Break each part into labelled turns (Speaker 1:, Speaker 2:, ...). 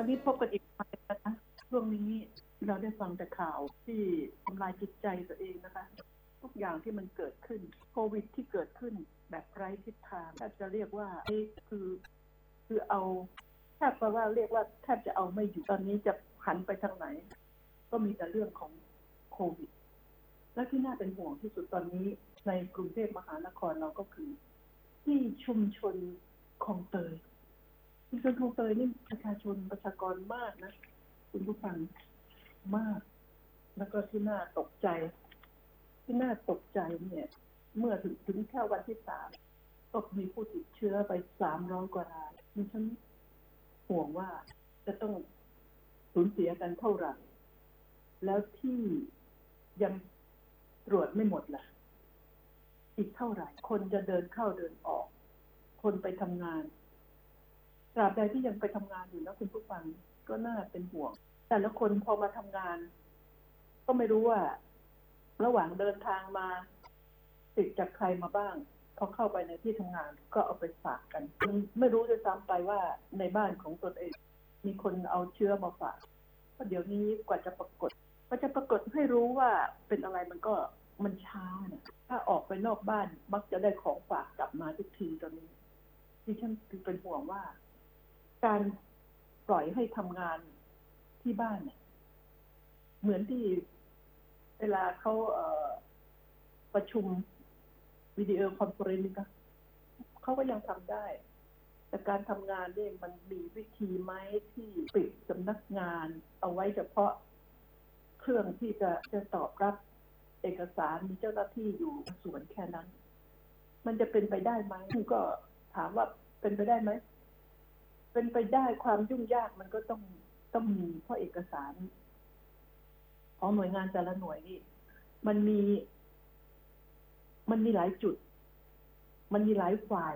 Speaker 1: วันนี้พบกันอีกครั้งนะคะช่วงนี้เราได้ฟังแต่ข่าวที่ทำลายจิตใจตัวเองนะคะ ทุกอย่างที่มันเกิดขึ้น โควิดที่เกิดขึ้นแบบไร้ทิศทางถ้าจะเรียกว่านี่คือคือเอาแทบจะว่าเรียกว่าแทบจะเอาไม่อยู่ตอนนี้จะหันไปทางไหน ก็มีแต่เรื่องของโควิด และที่น่าเป็นห่วงที่สุดตอนนี้ในกรุงเทพมหานครเราก็คือ ที่ชุมชนคลองเตย ชุมชนคลองเตยนี่ประชาชนประชากรมากนะคุณผู้ฟังมาก แล้วก็ที่น่าตกใจ ที่น่าตกใจเนี่ย เมื่อถึงถึงแค่วันที่สามก็มีผู้ติดเชื้อไปสามร้อยกว่ารายดิฉันห่วงว่าจะต้องสูญเสียกันเท่าไหร่ แล้วที่ยังตรวจไม่หมดล่ะ อีกเท่าไหร่ คนจะเดินเข้าเดินออก คนไปทำงาน ตราบใดที่ยังไปทำงานอยู่นะคุณผู้ฟังก็น่าเป็นห่วง แต่ละคนพอมาทำงาน ก็ไม่รู้ว่า ระหว่างเดินทางมา ติดจากใครมาบ้างพอเข้าไปในที่ทำงาน ก็เอาไปฝากกัน ไม่รู้ด้วยซ้ำไปว่าในบ้านของตนเอง มีคนเอาเชื้อมาฝากเพราะเดี๋ยวนี้กว่าจะปรากฏก็จะปรากฏให้รู้ว่าเป็นอะไรมันก็มันช้าเนี่ยถ้าออกไปนอกบ้านมักจะได้ของฝากกลับมาทุกทีตอนนี้ที่ฉันเป็นห่วงว่า การปล่อยให้ทำงานที่บ้านเนี่ยเหมือนที่เวลาเขาเออประชุม video conference ก็เขาก็ยังทำได้ แต่การทำงานเนี่ยมันมีวิธีไหมที่ปิดสำนักงาน เอาไว้เฉพาะเครื่องที่จะจะตอบรับเอกสารมีเจ้าหน้าที่อยู่ส่วนแค่นั้น มันจะเป็นไปได้ไหมก็ถามว่าเป็นไปได้ไหม เป็นไปได้ความยุ่งยากมันก็ต้องต้องมีเพราะเอกสาร ของหน่วยงานแต่ละหน่วยนี่มันมี มันมีหลายจุด มันมีหลายฝ่าย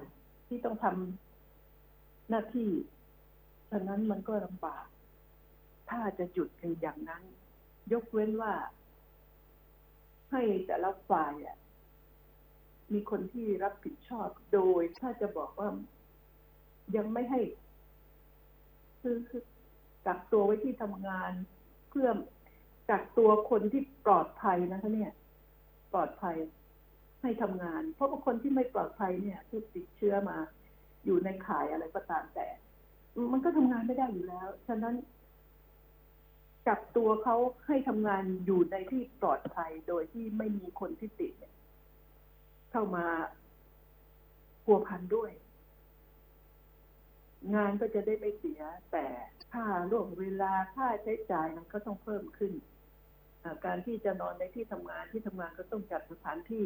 Speaker 1: ที่ต้องทำหน้าที่ฉะนั้นมันก็ลำบาก ถ้าจะจุดเป็นอย่างนั้น ยกเว้นว่า ให้แต่ละฝ่ายอะมีคนที่รับผิดชอบโดย ถ้าจะบอกว่ายังไม่ให้ คือคือกักตัวไว้ที่ทำงานเพื่อกักตัวคนที่ปลอดภัยนะคะเนี่ย ปลอดภัยให้ทำงาน เพราะว่าคนที่ไม่ปลอดภัยเนี่ยที่ติดเชื้อมา อยู่ในข่ายอะไรก็ตามแต่ มันก็ทำงานไม่ได้อยู่แล้ว ฉะนั้นจับตัวเขาให้ทำงานอยู่ในที่ปลอดภัยโดยที่ไม่มีคนที่ติดเนี่ยเข้ามาพัวพันด้วย งานก็จะได้ไม่เสีย แต่ค่าล่วงเวลาค่าใช้จ่ายมันก็ต้องเพิ่มขึ้น การที่จะนอนในที่ทำงานที่ทำงานก็ต้องจัดสถานที่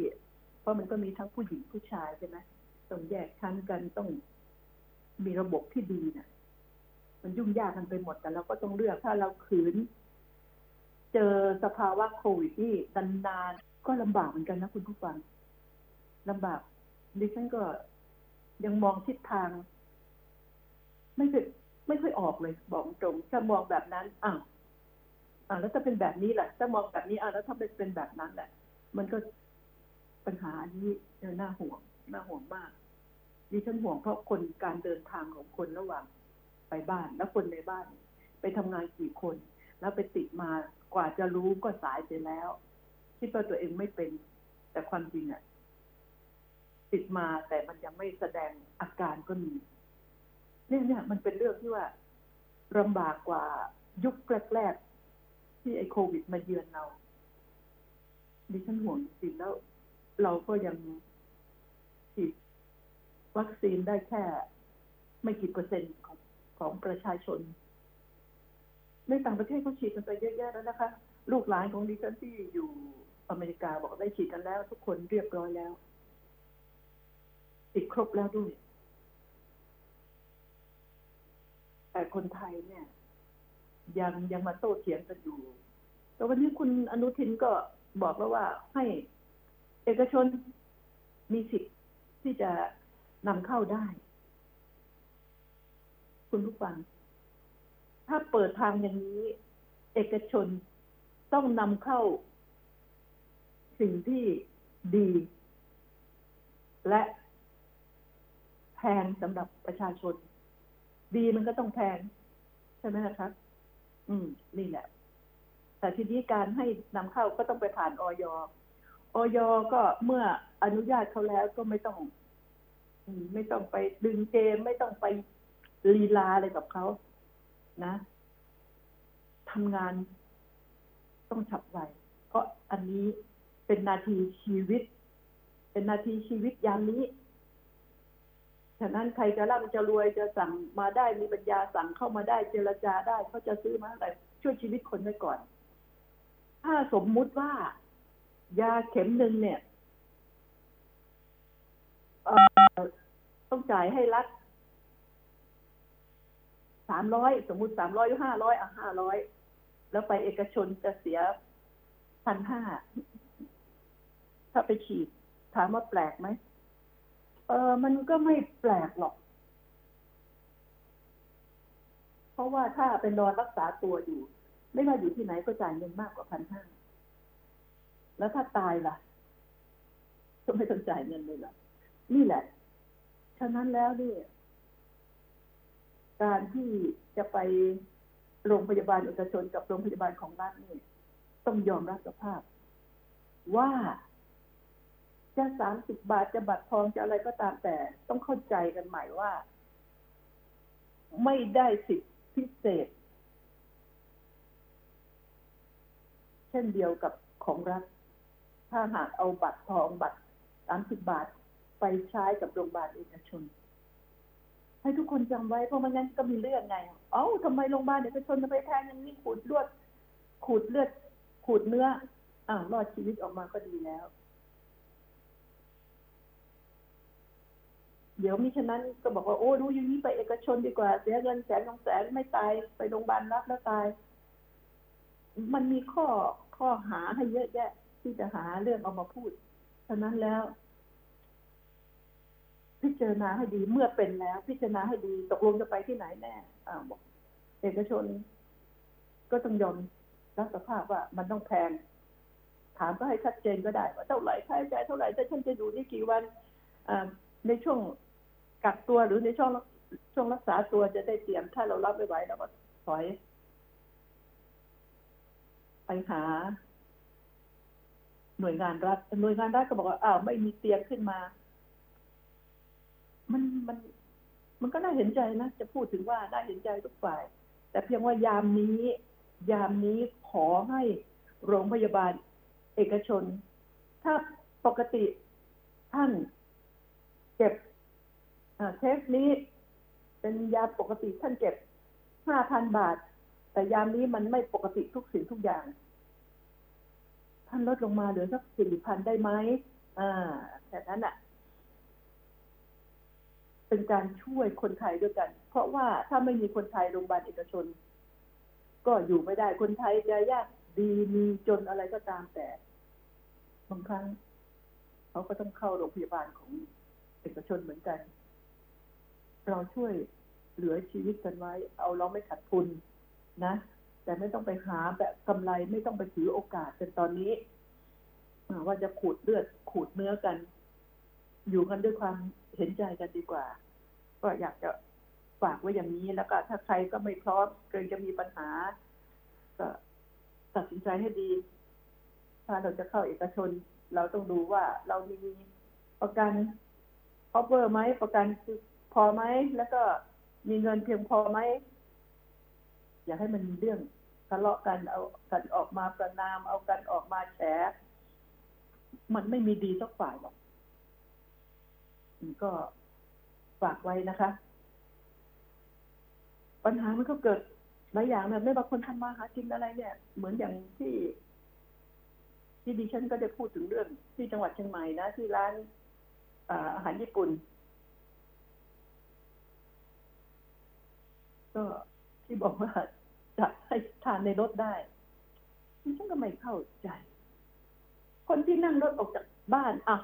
Speaker 1: เพราะมันก็มีทั้งผู้หญิงผู้ชายใช่ไหมต้องแยกชั้นกันต้องมีระบบที่ดีนะ่ะ มันยุ่งยากกันไปหมดแต่เราก็ต้องเลือกถ้าเราขืน เจอสภาวะโควิดที่นานๆก็ลำบากเหมือนกันนะคุณผู้ฟังลำบากดิฉันก็ยังมองทิศทาง ไม่เคยไม่ค่อยออกเลยบอกตรงถ้ามองแบบนั้นอ้าวอ่าแล้วถ้าเป็นแบบนี้แหละถ้ามองแบบนี้อ่าแล้วถ้าเป็นเป็นแบบนั้นแหละ มันก็ปัญหานี้น่าห่วงน่าห่วงมากดิฉันห่วงเพราะคนการเดินทางของคนระหว่างไปบ้าน แล้วคนในบ้าน ไปทำงานกี่คน แล้วไปติดมากว่าจะรู้ก็สายไปแล้ว คิดว่าตัวเองไม่เป็น แต่ความจริงอะติดมาแต่มันยังไม่แสดงอาการก็มี เนี่ยเนี่ยมันเป็นเรื่องที่ว่าลำบากกว่ายุคแรกๆที่ไอโควิดมาเยือนเราดิฉันห่วงจริงแล้ว เราก็ยังฉีดวัคซีนได้แค่ ไม่กี่เปอร์เซ็นต์ของของประชาชน ในต่างประเทศเขาฉีดกันไปเยอะแยะแล้วนะคะ ลูกหลานของดิฉันที่อยู่อเมริกาบอกได้ฉีดกันแล้ว ทุกคนเรียบร้อยแล้วติดครบแล้วด้วย แต่คนไทยเนี่ย ยังยังมาโต้เถียงกันอยู่ แต่วันนี้คุณอนุทินก็บอกแล้วว่าให้เอกชนมีสิทธิ์ที่จะนำเข้าได้ คุณผู้ฟัง ถ้าเปิดทางอย่างนี้ เอกชนต้องนำเข้า สิ่งที่ดี และแพงสำหรับประชาชน ดีมันก็ต้องแพง ใช่ไหมนะครับ อืม นี่แหละ แต่ทีนี้การให้นำเข้าก็ต้องไปผ่านออยออยก็เมื่ออนุญาตเขาแล้วก็ไม่ต้อง อืม ไม่ต้องไปดึงเกมไม่ต้องไปลีลาอะไรกับเขานะทำงานต้องฉับไวเพราะอันนี้เป็นนาทีชีวิต เป็นนาทีชีวิตยามนี้ ฉะนั้นใครจะร่ำจะรวยจะสั่งมาได้มีปัญญาสั่งเข้ามาได้เจรจาได้เขาจะซื้อมาอะไรช่วยชีวิตคนไว้ก่อน ถ้าสมมุติว่า ยาเข็มหนึ่งเนี่ยต้องจ่ายให้รัฐสามร้อยสมมุติสามร้อยห้าร้อยอะห้าร้อยแล้วไปเอกชนจะเสียพันห้าถ้าไปฉีดถามว่าแปลกไหม เออมันก็ไม่แปลกหรอก เพราะว่าถ้าเป็นนอนรักษาตัวอยู่ ไม่ว่าอยู่ที่ไหนก็จ่ายเงินมากกว่าพันห้าแล้วถ้าตายล่ะ ก็ไม่ต้องจ่ายเงินเลยล่ะนี่แหละ ฉะนั้นแล้วเนี่ยการที่จะไปโรงพยาบาลเอกชนกับโรงพยาบาลของรัฐนี่ต้องยอมรับสภาพ ว่า จะสามสิบบาทจะบัตรทองจะอะไรก็ตามแต่ ต้องเข้าใจกันใหม่ว่า ไม่ได้สิทธิพิเศษ เช่นเดียวกับของรัฐ ถ้าหากเอาบัตรทองบัตรสามสิบบาทไปใช้กับโรงพยาบาลเอกชน ให้ทุกคนจำไว้เพราะไม่งั้นก็มีเรื่องไง เอ้าทำไมโรงพยาบาลเอกชนจะไปแทงอย่างนี้ขูดเลือดขูดเลือดขูดเนื้ออ่ารอดชีวิตออกมาก็ดีแล้ว เดี๋ยวมิฉะนั้นก็บอกว่าโอ้รู้อย่างนี้ไปเอกชนดีกว่า เสียเงินแสนสองแสนไม่ตายไปโรงพยาบาลรับแล้วตาย มันมีข้อข้อหาให้เยอะแยะ ที่จะหาเรื่องเอามาพูดฉะนั้นแล้ว พิจารณาให้ดีเมื่อเป็นแล้ว พิจารณาให้ดีตกลงจะไปที่ไหนแน่อ่าบอกเอกชน ก็ต้องยอมรับสภาพว่ามันต้องแพงถามก็ให้ชัดเจนก็ได้ว่าเท่าไหร่ค่าใช้จ่ายเท่าไหร่ถ้าฉันจะอยู่นี่กี่วันอ่าในช่วง กักตัวหรือในช่วงช่วงรักษาตัวจะได้เตรียม ถ้าเรารับไม่ไหวเราก็ถอย ไปหา หน่วยงานรัฐหน่วยงานรัฐก็บอกว่าอ้าวไม่มีเตียงขึ้นมา มันมันมันก็น่าเห็นใจนะ จะพูดถึงว่าน่าเห็นใจทุกฝ่าย แต่เพียงว่ายามนี้ ยามนี้ขอให้โรงพยาบาลเอกชน ถ้าปกติท่านเก็บ เทปนี้เป็นยาปกติท่านเก็บห้าพันบาท แต่ยามนี้มันไม่ปกติทุกสิ่งทุกอย่าง ท่านลดลงมาเหลือสักสี่พันได้ไหมอ่าแต่นั้นอะ เป็นการช่วยคนไทยด้วยกัน เพราะว่าถ้าไม่มีคนไทยโรงพยาบาลเอกชน ก็อยู่ไม่ได้คนไทยจะยากดีมีจนอะไรก็ตามแต่บางครั้ง เขาก็ต้องเข้าโรงพยาบาลของเอกชนเหมือนกัน เราช่วยเหลือชีวิตกันไว้ เอาเราไม่ขาดทุนนะ แต่ไม่ต้องไปหาแบบกำไรไม่ต้องไปถือโอกาสเป็นตอนนี้ว่าจะขูดเลือดขูดเนื้อกัน อยู่กันด้วยความเห็นใจกันดีกว่า ก็อยากจะฝากไว้อย่างนี้แล้วก็ถ้าใครก็ไม่พร้อมเกินจะมีปัญหา ก็ตัดสินใจให้ดี ถ้าเราจะเข้าเอกชน เราต้องดูว่าเรามีประกัน cover ไหมประกันพอ อไหมแล้วก็มีเงินเพียงพอไหมอย่าให้มันมีเรื่องทะเลาะกันเอากันออกมาประนาม เอากันออกมาแฉมันไม่มีดีสักฝ่ายหรอกก็ฝากไว้นะคะ ปัญหามันก็เกิดหลายอย่างนะไม่บางคนทำมาหากินอะไรเนี่ย เหมือนอย่างที่ ที่ดิฉันก็ได้พูดถึงเรื่องที่จังหวัดเชียงใหม่นะ ที่ร้านอาหารญี่ปุ่น ก็ที่บอกว่าจะให้ทานในรถได้ดิฉันก็ไม่เข้าใจ คนที่นั่งรถออกจากบ้านอะ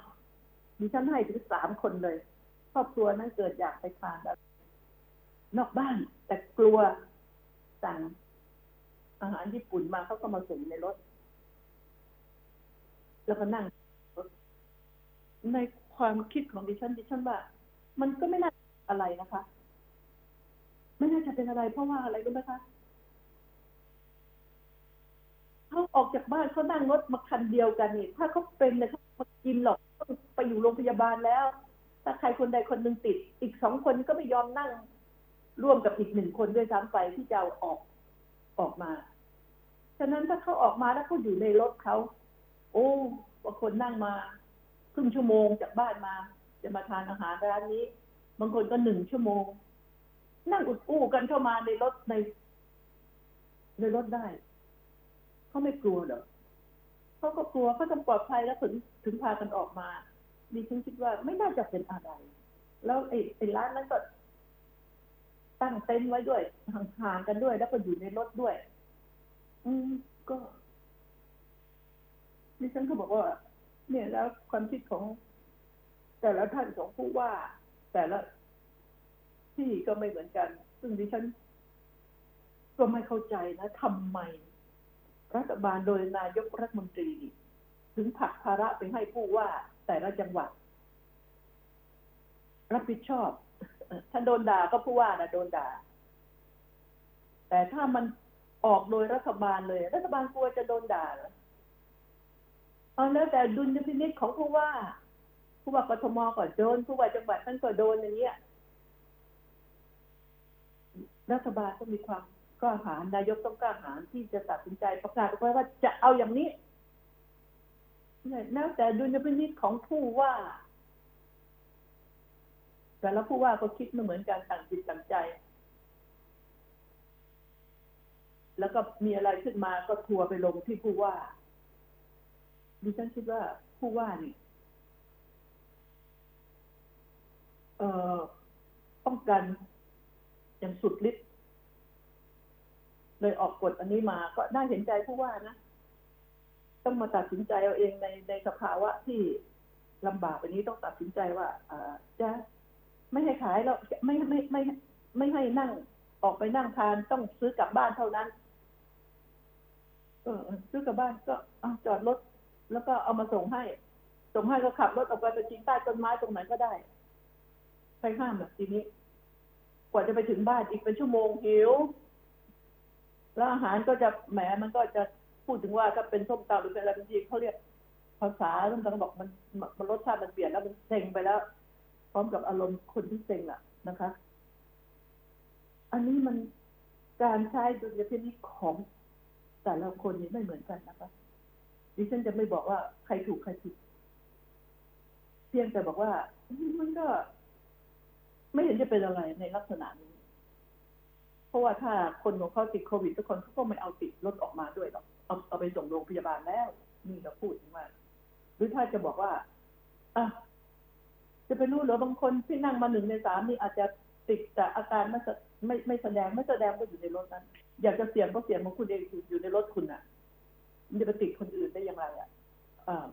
Speaker 1: ดิฉันให้ถึงสามคนเลย ครอบครัวนั้นเกิดอยากไปทานแล้วนอกบ้าน แต่กลัวสั่งอาหารญี่ปุ่นมาเขาก็มาส่งในรถ แล้วก็นั่ง ในความคิดของดิฉันดิฉันว่า มันก็ไม่น่าอะไรนะคะ ไม่น่าจะเป็นอะไร เพราะว่าอะไรรู้ไหมคะเขาออกจากบ้านเขานั่งรถมาคันเดียวกันนี่ถ้าเขาเป็นนี่ยเขามากินหรอกไปอยู่โรงพยาบาลแล้ว ถ้าใครคนใดคนหนึ่งติด อีกสองคนก็ไม่ยอมนั่ง ร่วมกับอีกหนึ่งคนด้วยซ้ำไปที่จะออกออกมา ฉะนั้นถ้าเขาออกมาแล้วเขาอยู่ในรถเขาโอ้บางคนนั่งมาครึ่งชั่วโมงจากบ้านมา จะมาทานอาหารร้านนี้ บางคนก็หนึ่งชั่วโมง นั่งอุดอู้กันเข้ามาในรถในในรถได้ เขาไม่กลัวหรอกเขาก็กลัวเขาต้องปลอดภัยแล้วถึงถึงพากันออกมาดิฉันคิดว่าไม่น่าจะเป็นอะไร แล้วไอ้ไอ้ร้านนั้นก็ ตั้งเต็นท์ไว้ด้วยห่างๆกันด้วย แล้วก็อยู่ในรถด้วย อืมก็ดิฉันก็บอกว่า เนี่ยแล้วความคิดของ แต่ละท่านของผู้ว่า แต่ละ ที่ก็ไม่เหมือนกัน ซึ่งดิฉัน ก็ไม่เข้าใจนะทำไม รัฐบาลโดยนายกรัฐมนตรี ถึงผักภาระไปให้ผู้ว่า แต่ละจังหวัด รับผิดชอบถ้าโดนด่าก็ผู้ว่านะโดนด่า แต่ถ้ามันออกโดยรัฐบาลเลย รัฐบาลกลัวจะโดนด่าเหรอเอาแล้วแต่ดุลยพินิจของผู้ว่า ผู้ว่ากทมก็โดน ผู้ว่าจังหวัดท่านก็โดนอย่างเงี้ย รัฐบาลต้องมีความกล้าหาญนายกต้องกล้าหาญที่จะตัดสินใจประกาศออกไปว่าจะเอาอย่างนี้เนี่ยแล้วแต่ดุลยพินิจของผู้ว่า แต่ละผู้ว่าก็คิดไม่เหมือนกันต่างจิตต่างใจ แล้วก็มีอะไรขึ้นมาก็ทัวไปลงที่ผู้ว่าดิฉันคิดว่าผู้ว่านี่เอ่อป้องกัน อย่างสุดฤทธิ์เลยออกกฎอันนี้มาก็ได้เห็นใจผู้ว่านะ ต้องมาตัดสินใจเอาเองในในสภาวะที่ลำบากแบบนี้ต้องตัดสินใจว่าอ่าจะไม่ให้ขายแล้วไม่ไม่ไม่ไม่ให้นั่งออกไปนั่งทานต้องซื้อกลับบ้านเท่านั้น เออ ซื้อกลับบ้านก็อจอดรถแล้วก็เอามาส่งให้ ส่งให้ก็ขับรถออกไปไปทิ้งใต้ต้นไม้ตรงไหนก็ได้ ไปห้ามแบบทีนี้ กว่าจะไปถึงบ้านอีกเป็นชั่วโมงหิว แล้วอาหารก็จะแหมมันก็จะพูดถึงว่าถ้าเป็นส้มตำหรือเป็นอะไรบางทีเขาเรียกภาษาต้องต้องบอกมันมันรสชาติมันเปลี่ยนแล้วมันเซ็งไปแล้ว พร้อมกับอารมณ์คนที่เซ็งอะนะคะ อันนี้มันการใช้ดุลยพินิจของแต่ละคนนี่ไม่เหมือนกันนะคะดิฉันจะไม่บอกว่าใครถูกใครผิด เพียงแต่บอกว่ามันก็ ไม่เห็นจะเป็นอะไรในลักษณะนี้ เพราะว่าถ้าคนของเขาติดโควิดทุกคนเขาก็ไม่เอาติดรถออกมาด้วยหรอกเอาเอาไปส่งโรงพยาบาลแล้วนี่เราพูดถึงว่าหรือถ้าจะบอกว่าอะจะไปรู้หรือบางคนที่นั่งมาหนึ่งในสามนี่อาจจะติดแต่อาการไม่ไม่ไม่แสดงไม่แสดงว่าอยู่ในรถนั้น อยากจะเสี่ยงก็เสี่ยงของคุณเองอยู่ในรถคุณอะ มันจะไปติดคนอื่นได้อย่างไรอะอ่า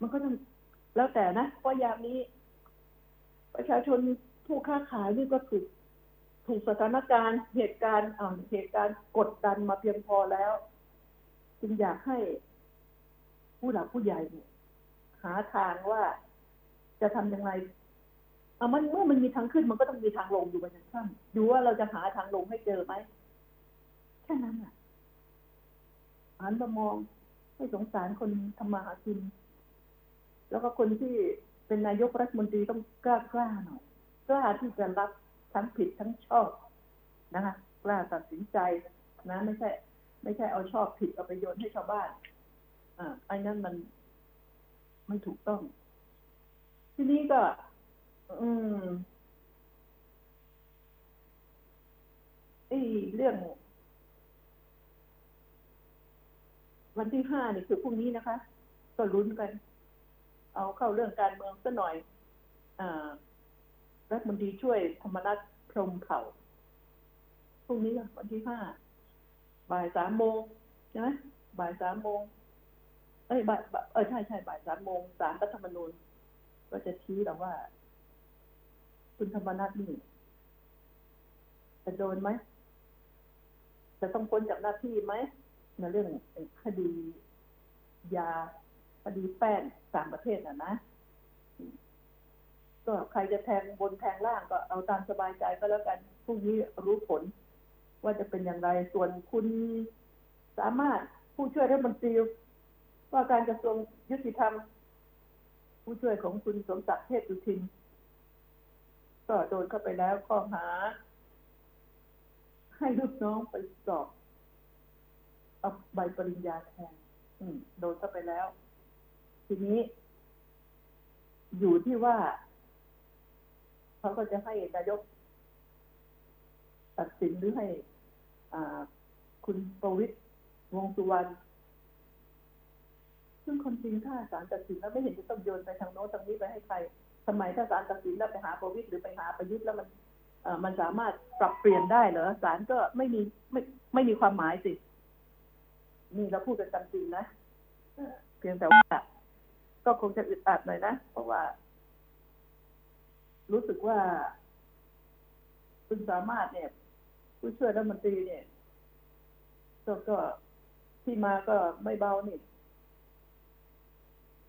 Speaker 1: มันก็ต้องแล้วแต่นะเพราะยามนี้ ประชาชนผู้ค้าขายนี่ก็ถูกถูกสถานการณ์เหตุการณ์เหตุการณ์กดดันมาเพียงพอแล้ว จึงอยากให้ผู้หลักผู้ใหญ่หาทางว่าจะทำอย่างไรเอามันเมื่อมันมีทางขึ้นมันก็ต้องมีทางลงอยู่บนชั้นดูว่าเราจะหาทางลงให้เจอไหมแค่นั้นอะหันมามองให้สงสารคนทำมาหากิน แล้วก็คนที่ เป็นนายกรัฐมนตรีต้องกล้ากล้าหน่อยกล้าที่จะรับทั้งผิดทั้งชอบนะคะกล้าตัดสินใจนะไม่ใช่ ไม่ใช่เอาชอบผิดเอาไปโยนให้ชาวบ้านอ่าไอ้นั่นมันไม่ถูกต้อง ทีนี้ก็ อืมไอ้เรื่อง วันที่ห้านี่คือพรุ่งนี้นะคะ ก็ลุ้นกัน เอาเข้าเรื่องการเมืองสักหน่อยอรัฐมนตรีช่วยธรรมนัฐพรมเผ่าพรุ่งนี้วันที่ห้าบ่ายสามโมงใช่ไหมบ่ายสามโมงเอ้ยบ่ายเออใช่ใช่บ่ายสามโมงสารรัฐธรรมนูญก็จะชี้แล้วว่า คุณธรรมนัฐนี่จะโดนไหมจะต้องพ้นจากหน้าที่ไหมในเรื่องคดียาคดีแป้ง ต่างประเทศน่ะนะ ก็ใครจะแทงบนแทงล่างก็เอาตามสบายใจก็แล้วกันพรุ่งนี้รู้ผล ว่าจะเป็นอย่างไร ส่วนคุณสามารถผู้ช่วยรัฐมนตรีว่าการกระทรวงยุติธรรม ผู้ช่วยของคุณสมศักดิ์เทพสุทิน ก็โดนเข้าไปแล้วข้อหา ให้ลูกน้องไปสอบเอาใบปริญญาแทนโดนเข้าไปแล้ว ทีนี้ อยู่ที่ว่าเขาก็จะให้นายกตัดสินหรือให้อ่าคุณประวิตรวงสุวรรณซึ่งคนจริงถ้าศาลตัดสินแล้วไม่เห็นจะต้องโยนไปทางโน้นทางนี้ไปให้ใครทำไมถ้าศาลตัดสินแล้วไปหาประวิตรหรือไปหาประยุทธ์แล้วมันมันสามารถปรับเปลี่ยนได้เหรอศาลก็ไม่มีไม่ไม่มีความหมายสินี่เราพูดกันตามจริงนะเพียงแต่ว่า ก็คงจะอึดอัดหน่อยนะ เพราะว่า รู้สึกว่า คุณสามารถเนี่ย ผู้ช่วยรัฐมนตรีเนี่ยก็ก็ที่มาก็ไม่เบานี่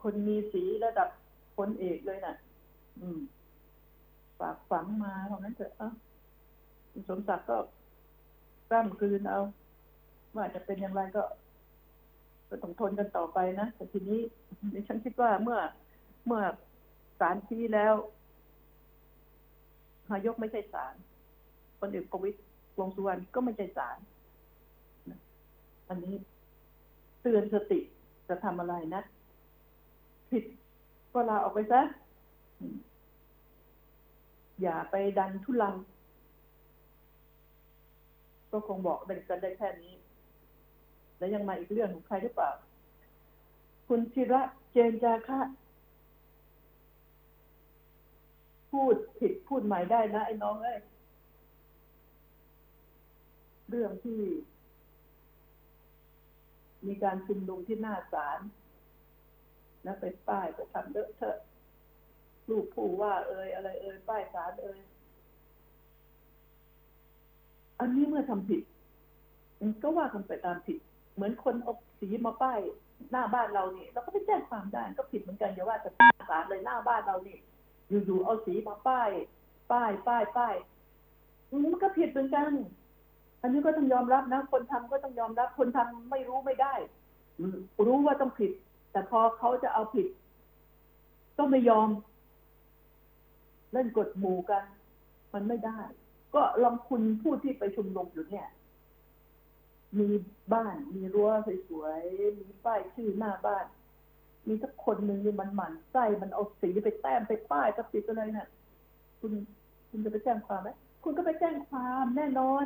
Speaker 1: คนมีสีระดับพลเอกเลยน่ะ อืม ฝากฝังมาเพราะนั้นเถอะอ้าคุณสมศักดิ์ก็กล้ามกลืนเอา ว่าจะเป็นอย่างไรก็ ก็ต้องทนกันต่อไปนะแต่ทีนี้ดิฉันคิดว่าเมื่อเมื่อศาลชี้แล้วนายกไม่ใช่ศาลคนเอกประวิตรวงสุวรรณก็ไม่ใช่ศาลอันนี้เตือนสติจะทำอะไรนะ ผิดก็ลาออกไปซะอืมอย่าไปดันทุลัง ก็คงบอกเป็นกันได้แค่นี้ แล้วยังมาอีกเรื่องของใครหรือเปล่า คุณชิระเจนจาคะ พูดผิดพูดใหม่ได้นะไอ้น้องเอ้ยเรื่องที่ มีการชุมนุมที่หน้าศาลแล้วไปป้ายไปทำเลอะเทอะรูปผู้ว่าเอ่ยอะไรเอ่ยป้ายศาลเอ่ยอันนี้เมื่อทำผิดก็ว่ากันไปตามผิด เหมือนคนเอาสีมาป้ายหน้าบ้านเราเนี่ยเราก็ไปแจ้งความได้ก็ผิดเหมือนกันอย่าว่าแต่ศาลเลยหน้าบ้านเราเนี่ยอยู่ๆเอาสีมาป้าย ป้ายป้ายป้ายมันก็ผิดเหมือนกัน อันนี้ก็ต้องยอมรับนะ คนทำก็ต้องยอมรับ คนทำไม่รู้ไม่ได้รู้ว่าต้องผิด แต่พอเขาจะเอาผิด ก็ไม่ยอม เล่นกดหมู่กัน มันไม่ได้ ก็ลองคุณพูดที่ไปชุมนุมอยู่เนี่ย มีบ้าน มีรั้วสวยๆ มีป้ายชื่อหน้าบ้าน มีสักคนหนึ่งมันหมั่นไส้มันเอาสีไปแต้มไปป้ายกับติดอะไรเนี่ยคุณคุณจะไปแจ้งความไหมคุณก็ไปแจ้งความแน่นอน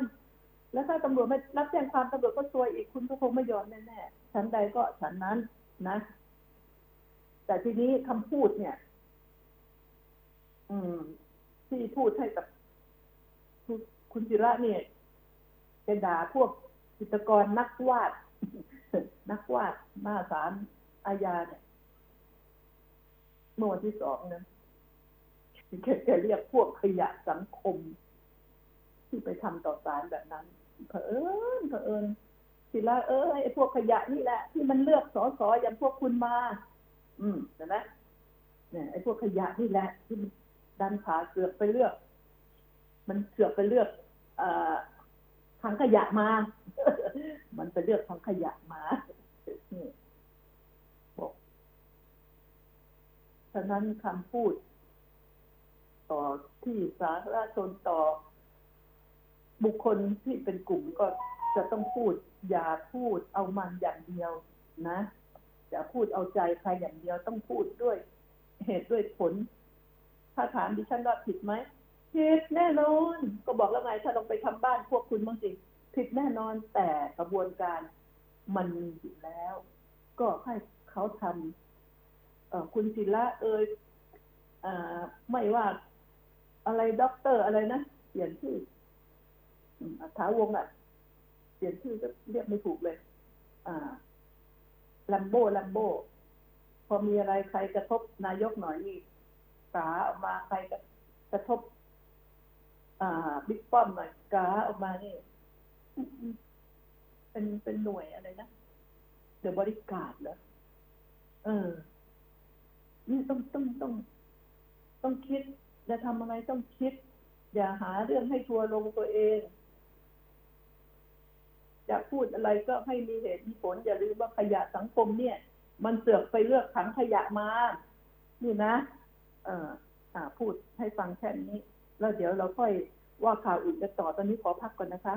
Speaker 1: แล้วถ้าตำรวจไม่รับแจ้งความตำรวจก็ซวยอีกคุณก็คงไม่ยอมแน่ๆฉันใดก็ฉันนั้นนะ แต่ทีนี้คำพูดเนี่ย อืม ที่พูดให้กับคุณคุณจิระเนี่ยไปด่าพวก จิตกรนักวาด นักวาดหน้าศาลอาญาเนี่ยเมื่อวันที่สองนะแกแกเรียกพวกขยะสังคม ที่ไปทำต่อศาลแบบนั้นเผอิญเผอิญศิลาเออไอ้พวกขยะนี่แหละ ที่มันเลือกสอสออย่างพวกคุณมา อืมเห็นไหมเนี่ยไอ้พวกขยะนี่แหละ ที่ดันขาเสือกไปเลือก มันเสือกไปเลือกอถังขยะมา มันไปเลือกถังขยะมานี่บอกฉะนั้นคำพูด ต่อที่สาธารณชนต่อ บุคคลที่เป็นกลุ่มก็จะต้องพูด อย่าพูดเอามันอย่างเดียวนะอย่าพูดเอาใจใครอย่างเดียวต้องพูดด้วย เหตุด้วยผล ถ้าถามดิฉันว่าผิดไหมผิดแน่นอนก็บอกแล้วไงถ้าลองไปทำบ้านพวกคุณบ้างสิ ผิดแน่นอนแต่กระบวนการมันมีอยู่แล้ว ก็ให้เขาทำคุณศิละเอยอไม่ว่าอะไรด็อกเตอร์อะไรนะเปลี่ยนชื่ออัฐาวงอะเปลี่ยนชื่อก็เรียกไม่ถูกเลย อ่าลัมโบ้ลัมโบ้พอมีอะไรใครกระทบนายกหน่อยนี่กาออกมาใครกระทบ อ่าบิ๊กป้อมหน่อยกาออกมานี่ เป็นเป็นหน่วยอะไรนะเดอะบริการเหรอเออ นี่ต้องต้องต้อง ต้องคิด จะทำอะไรต้องคิด อย่าหาเรื่องให้ทัวร์ลงตัวเองจะพูดอะไรก็ให้มีเหตุมีผล อย่าลืมว่าขยะสังคมเนี่ย มันเสือกไปเลือกถังขยะมา นี่นะ เอออ่า พูดให้ฟังแค่นี้ แล้วเดี๋ยวเราค่อยว่าข่าวอื่นจะต่อตอนนี้ขอพักก่อนนะคะ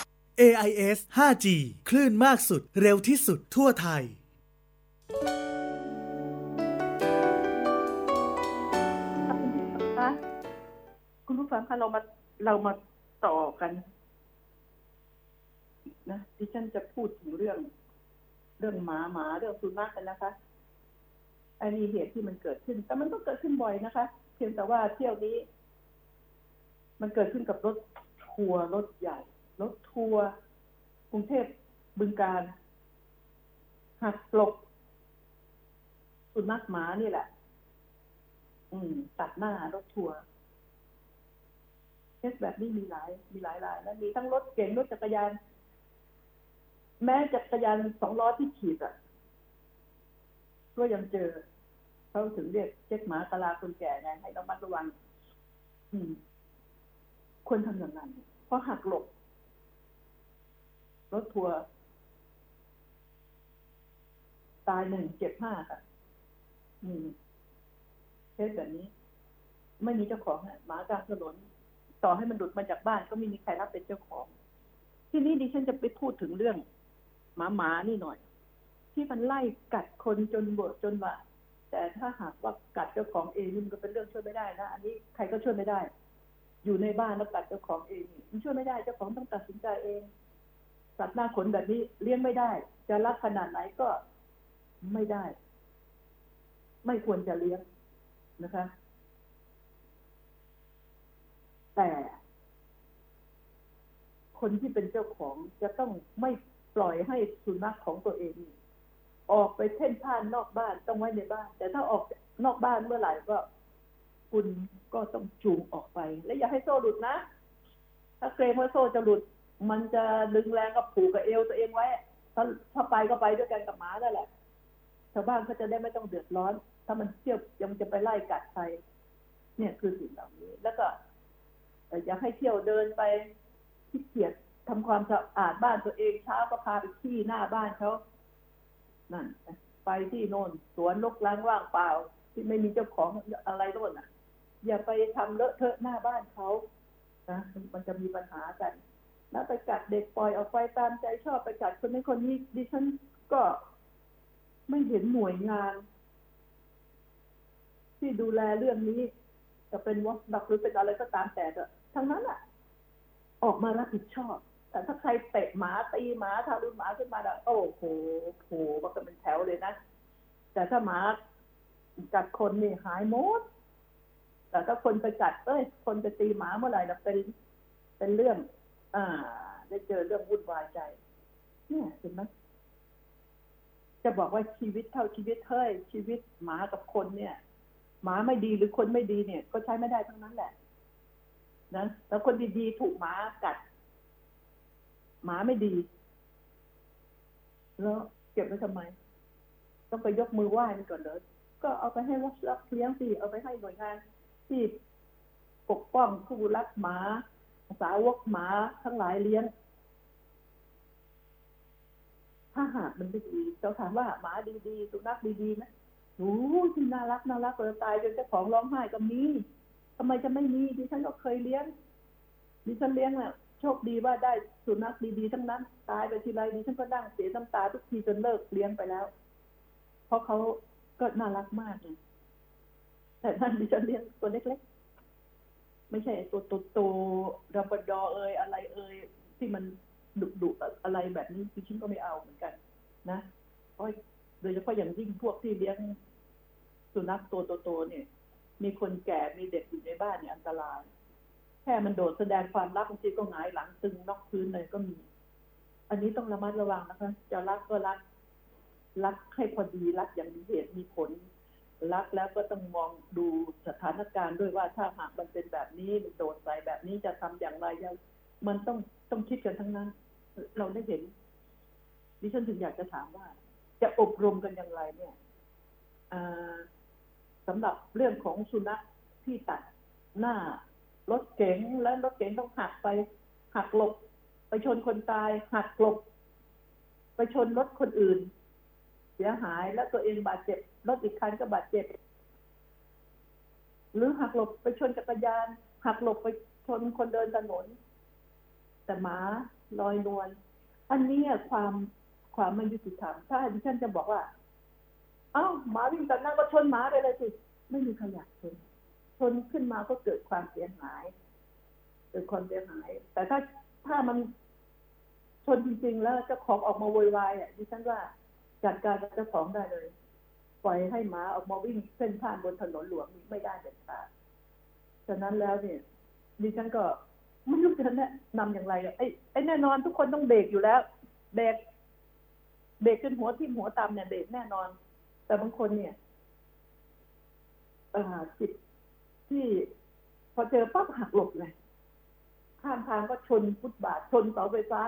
Speaker 2: AIS 5G คลื่นมากสุด เร็วที่สุดทั่วไทย
Speaker 1: คุณผู้ฟังคะเรามาเรามาต่อกันนะดิฉันจะพูดถึงเรื่อง เรื่องหมาหมาเรื่องสุนัขกันนะคะอันนี้เหตุที่มันเกิดขึ้น แต่มันก็เกิดขึ้นบ่อยนะคะ เพียงแต่ว่าเที่ยวนี้ มันเกิดขึ้นกับรถทัวร์รถใหญ่ รถทัวร์กรุงเทพบึงการหักหลบสุนัขหมานี่แหละ อืม ตัดหน้ารถทัวร์เคสแบบนี้มีหลาย มีหลายรายแล้วมีทั้งรถเก๋งรถจักรยาน แม้จักรยานสองล้อที่ขีดอะก็ยังเจอเขาถึงเรียกเช็คหมากะลาคนแก่ไงให้ระมัดระวัง อืม ควรทำอย่างนั้นเพราะหักหลบ รถทัวร์ตายหนึ่งเจ็บห้าค่ะอืมเคสแบบนี้ ไม่มีเจ้าของอะหมากลางถนน ต่อให้มันหลุดมาจากบ้าน ก็ไม่มีใครรับเป็นเจ้าของ ที่นี้ดิฉันจะไปพูดถึงเรื่อง หมาหมานี่หน่อย ที่มันไล่กัดคนจนบวจนว่าแต่ถ้าหากว่ากัดเจ้าของเองนี่มันก็เป็นเรื่องช่วยไม่ได้นะอันนี้ใครก็ช่วยไม่ได้ อยู่ในบ้านแล้วกัดเจ้าของเองมันช่วยไม่ได้เจ้าของต้องตัดสินใจเอง สัตว์หน้าขนแบบนี้เลี้ยงไม่ได้ จะรักขนาดไหนก็ไม่ได้ ไม่ควรจะเลี้ยงนะคะ แต่ คนที่เป็นเจ้าของจะต้องไม่ปล่อยให้สุนัขของตัวเอง ออกไปเพ่นพ่านนอกบ้านต้องไว้ในบ้าน แต่ถ้าออกนอกบ้านเมื่อไหร่ก็คุณก็ต้องจูงออกไป และอย่าให้โซ่หลุดนะ ถ้าเกรงว่าโซ่จะหลุด มันจะดึงแรงกับผูกกับเอวตัวเองไว้ ถ้าถ้าไปก็ไปด้วยกันกับหมานั่นแหละชาวบ้านเขาจะได้ไม่ต้องเดือดร้อน ถ้ามันเที่ยวยังจะไปไล่กัดใครเนี่ยคือสิ่งเหล่านี้ แล้วก็อยากให้เที่ยวเดินไปที่เกียจทำความสะอาดบ้านตัวเองเช้าก็พาไปที่หน้าบ้านเขานั่นไปที่โน่นสวนลกล้างว่างเปล่า ที่ไม่มีเจ้าของอะไรโน่นอะ อย่าไปทำเลอะเทอะหน้าบ้านเขานะมันจะมีปัญหากัน แล้วไปกัดเด็กปล่อยออกไปตามใจชอบไปกัดคนนี้คนนี้ดิฉันก็ไม่เห็นหน่วยงาน ที่ดูแลเรื่องนี้ จะเป็นวอสดักหรือเป็นอะไรก็ตามแต่อะทั้งนั้นอะออกมารับผิดชอบ แต่ถ้าใครเตะหมาตีหมาทารุณหมาขึ้นมาแล้วโอ้โหโหมันก็เป็นแถวเลยนะ แต่ถ้าหมากัดคนนี่หายหมดแต่ถ้าคนไปกัดเอ้ย คนไปตีหมาเมื่อไหร่เราเป็นเป็นเรื่อง อ่า ได้เจอเรื่องวุ่นวายใจ เนี่ยเห็นไหมจะบอกว่าชีวิตเท่าชีวิตเฮ้ยชีวิตหมากับคนเนี่ย หมาไม่ดีหรือคนไม่ดีเนี่ย ก็ใช้ไม่ได้ทั้งนั้นแหละ นะแล้วคนดีๆถูกหมากัด หมาไม่ดี แล้วเก็บไว้ทำไม ต้องไปยกมือไหว้มันก่อนเลยก็เอาไปให้รับรับเลี้ยงสิเอาไปให้หน่วยงานที่ปกป้องผู้รักหมา สาวกหมาทั้งหลายเลี้ยง ถ้าหากมันไม่ดีเราถามว่าหมาดีๆสุนัขดีๆไหมโอ้ยที่น่ารักน่ารักเลยตายจนเจ้าของร้องไห้ก็มีทำไมจะไม่มีดิฉันก็เคยเลี้ยงดิฉันเลี้ยงอะโชคดีว่าได้สุนัขดีๆทั้งนั้น ตายไปทีไรดิฉันก็นั่งเสียน้ำตาทุกทีจนเลิกเลี้ยงไปแล้ว เพราะเขาก็น่ารักมากเลยแต่ท่นดิฉันเลี้ยงตัวเล็กๆ ไม่ใช่ไอ้ตัวโตๆรับบดอเอยอะไรเอยที่มันดุดุๆอะไรแบบนี้ดิฉันก็ไม่เอาเหมือนกัน นะเพราะโดยเฉพาะอย่างยิ่งพวกที่เลี้ยงสุนัขตัวโตๆเนี่ย มีคนแก่มีเด็กอยู่ในบ้านเนี่ยอันตราย แค่มันโดดแสดงความรักบางทีก็หงายหลังตึงนอกพื้นเลยก็มี อันนี้ต้องระมัดระวังนะคะ จะรักก็รัก รักให้พอดีรักอย่างมีเหตุมีผล รักแล้วก็ต้องมองดูสถานการณ์ด้วยว่าถ้าหากมันเป็นแบบนี้มันโดดใส่แบบนี้จะทำอย่างไรยังมันต้องต้องคิดกันทั้งนั้น เราได้เห็น ดิฉันถึงอยากจะถามว่า จะอบรมกันอย่างไรเนี่ยอ่าสำหรับเรื่องของสุนัขที่ตัดหน้ารถเก๋งแล้วรถเก๋งต้องหักไป หักหลบ ไปชนคนตาย หักหลบ ไปชนรถคนอื่น สียหาย แล้วตัวเองบาดเจ็บรถอีกคันก็บาดเจ็บ หรือหักหลบไปชนจักรยาน หักหลบไปชนคนเดินถนน แต่หมาลอยนวลอันนี้ความความไม่ยุติธรรมถ้าดิฉันจะบอกว่า เอ้าหมาวิ่งตัดหน้าก็ชนหมาไปเลยสิไม่มีใครอยากชนชนขึ้นมาก็เกิดความเสียหาย เกิดความเสียหาย แต่ถ้าถ้ามันชนจริงๆ แล้วเจ้าของออกมาโวยวายอะดิฉันว่า จัดการกับเจ้าของได้เลย ปล่อยให้หมาออกมาวิ่งเส้นผ่านบนถนนหลวงนี้ไม่ได้เด็ดขาดฉะนั้นแล้วเนี่ยดิฉันก็ไม่รู้จะแนะนำอย่างไรไอ้ไอ้แน่นอนทุกคนต้องเบรกอยู่แล้วเบรกเบรกจนหัวที่มหัวตามเนี่ยเบรกแน่นอน แต่บางคนเนี่ยจิตที่พอเจอปั๊บหักหลบเลยข้ามทางก็ชนฟุตบาทชนเสาไฟฟ้า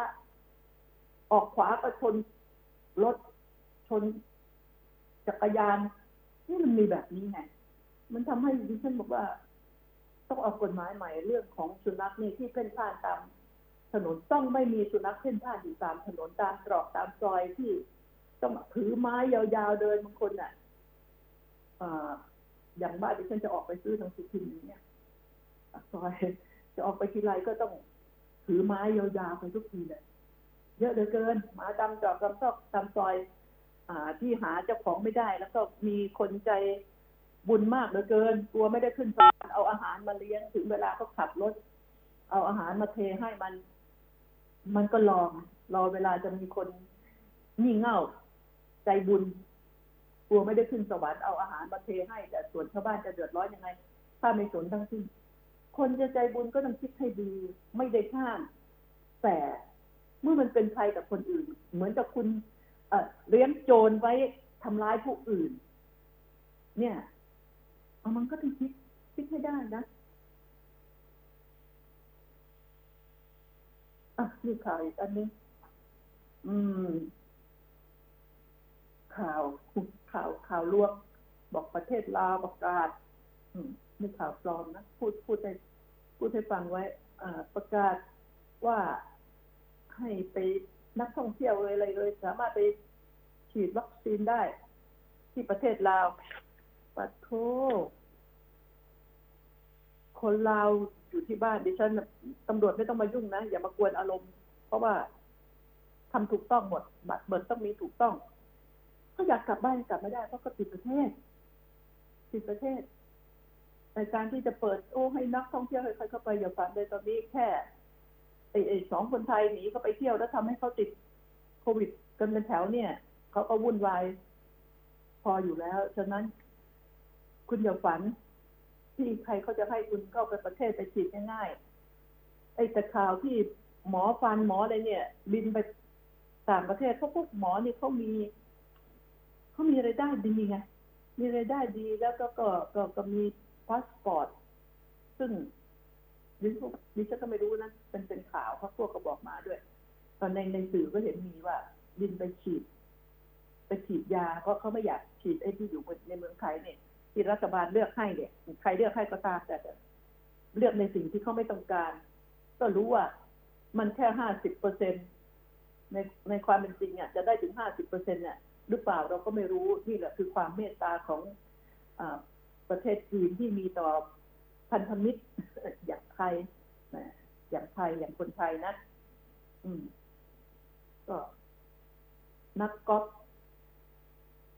Speaker 1: ออกขวาก็ชนรถ นจักรยานนี่มันมีแบบนี้ไงมันทำให้ดิฉันบอกว่า ต้องออกกฎหมายใหม่เรื่องของสุนัขนี่ที่เพ่นพ่านตามถนนต้องไม่มีสุนัขเพ่นพ่านอยู่ตามถนนตามตรอกตามซอยที่ต้องถือไม้ยาวๆเดินบางคนน่ะอย่างบ้านที่ฉันจะออกไปซื้อทางสุพินเนี่ยซอยจะออกไปทีไรก็ต้องถือไม้ยาวๆไปทุกทีเลย เยอะเหลือเกินหมาดำจอบตามซอกตามซอย ที่หาเจ้าของไม่ได้ แล้วก็มีคนใจบุญมากเหลือเกิน กลัวไม่ได้ขึ้นสวรรค์เอาอาหารมาเลี้ยงถึงเวลาเขาขับรถ เอาอาหารมาเทให้มัน มันก็รอรอเวลาจะมีคนงี่เง่าใจบุญ กลัวไม่ได้ขึ้นสวรรค์เอาอาหารมาเทให้ แต่ส่วนชาวบ้านจะเดือดร้อนยังไง ถ้าไม่สนทั้งสิ้นคนจะใจบุญก็ต้องคิดให้ดี ไม่ได้ห้ามแต่เมื่อมันเป็นภัยกับคนอื่น เหมือนกับคุณ เออเลี้ยงโจรไว้ทำร้ายผู้อื่น เนี่ยเอามันก็ต้องคิดคิดให้ได้นะอะนี่ข่าวอีกอันนึงอืม ข่าวข่าวข่าวลวงบอกประเทศลาวประกาศ อืมนี่ข่าวปลอมนะพูดพูดให้พูดให้ฟังไว้ อ่า ประกาศว่าให้ไป นักท่องเที่ยวเลยอะไรเลย สามารถไปฉีดวัคซีนได้ ที่ประเทศลาวปัดโทคนลาวอยู่ที่บ้านดิฉันตำรวจไม่ต้องมายุ่งนะ อย่ามากวนอารมณ์ เพราะว่าทำถูกต้องหมดบัตรเบิร์ต้องมีถูกต้องก็อยากกลับบ้านกลับไม่ได้เพราะก็ติดประเทศติดประเทศในการที่จะเปิดโอ้ให้นักท่องเที่ยวให้ใครเข้าไปอย่าฝันเลยตอนนี้แค่ ไอ้ไอ้สองคนไทยหนีเขาไปเที่ยวแล้วทำให้เขาติดโควิดกันเป็นแถวเนี่ยเขาก็วุ่นวายพออยู่แล้ว ฉะนั้น คุณอย่าฝัน ที่ใครเขาจะให้คุณเข้าไปประเทศไปฉีดง่ายๆไอ้แต่ข่าวที่หมอฟันหมออะไรเนี่ย บินไปต่างประเทศเขาพวกหมอนี่เขามีเขามีรายได้ดีไงมีรายได้ดีแล้วก็ก็ก็ก็มีพาสปอร์ตซึ่ง ดิฉันดิฉันก็ไม่รู้นะเป็นเป็นข่าวเพราะพวกก็บอกมาด้วย ตอนในในสื่อก็เห็นมีว่าบินไปฉีด ไปฉีดยา เพราะเขาไม่อยากฉีดไอ้ที่อยู่ในเมืองไทยเนี่ย ที่รัฐบาลเลือกให้เนี่ยใครเลือกให้ก็ตามแต่เลือกในสิ่งที่เขาไม่ต้องการ ก็รู้ว่ามันแค่ห้าสิบเปอร์เซ็นในในความเป็นจริงอะจะได้ถึงห้าสิบเปอร์เซ็นเนี่ยหรือเปล่าเราก็ไม่รู้นี่แหละคือความเมตตาของอประเทศจีนที่มีต่อพันธมิตรอย่าง ยอย่างไทยอย่างคนไทยนะอืม ก็ นักกอล์ฟ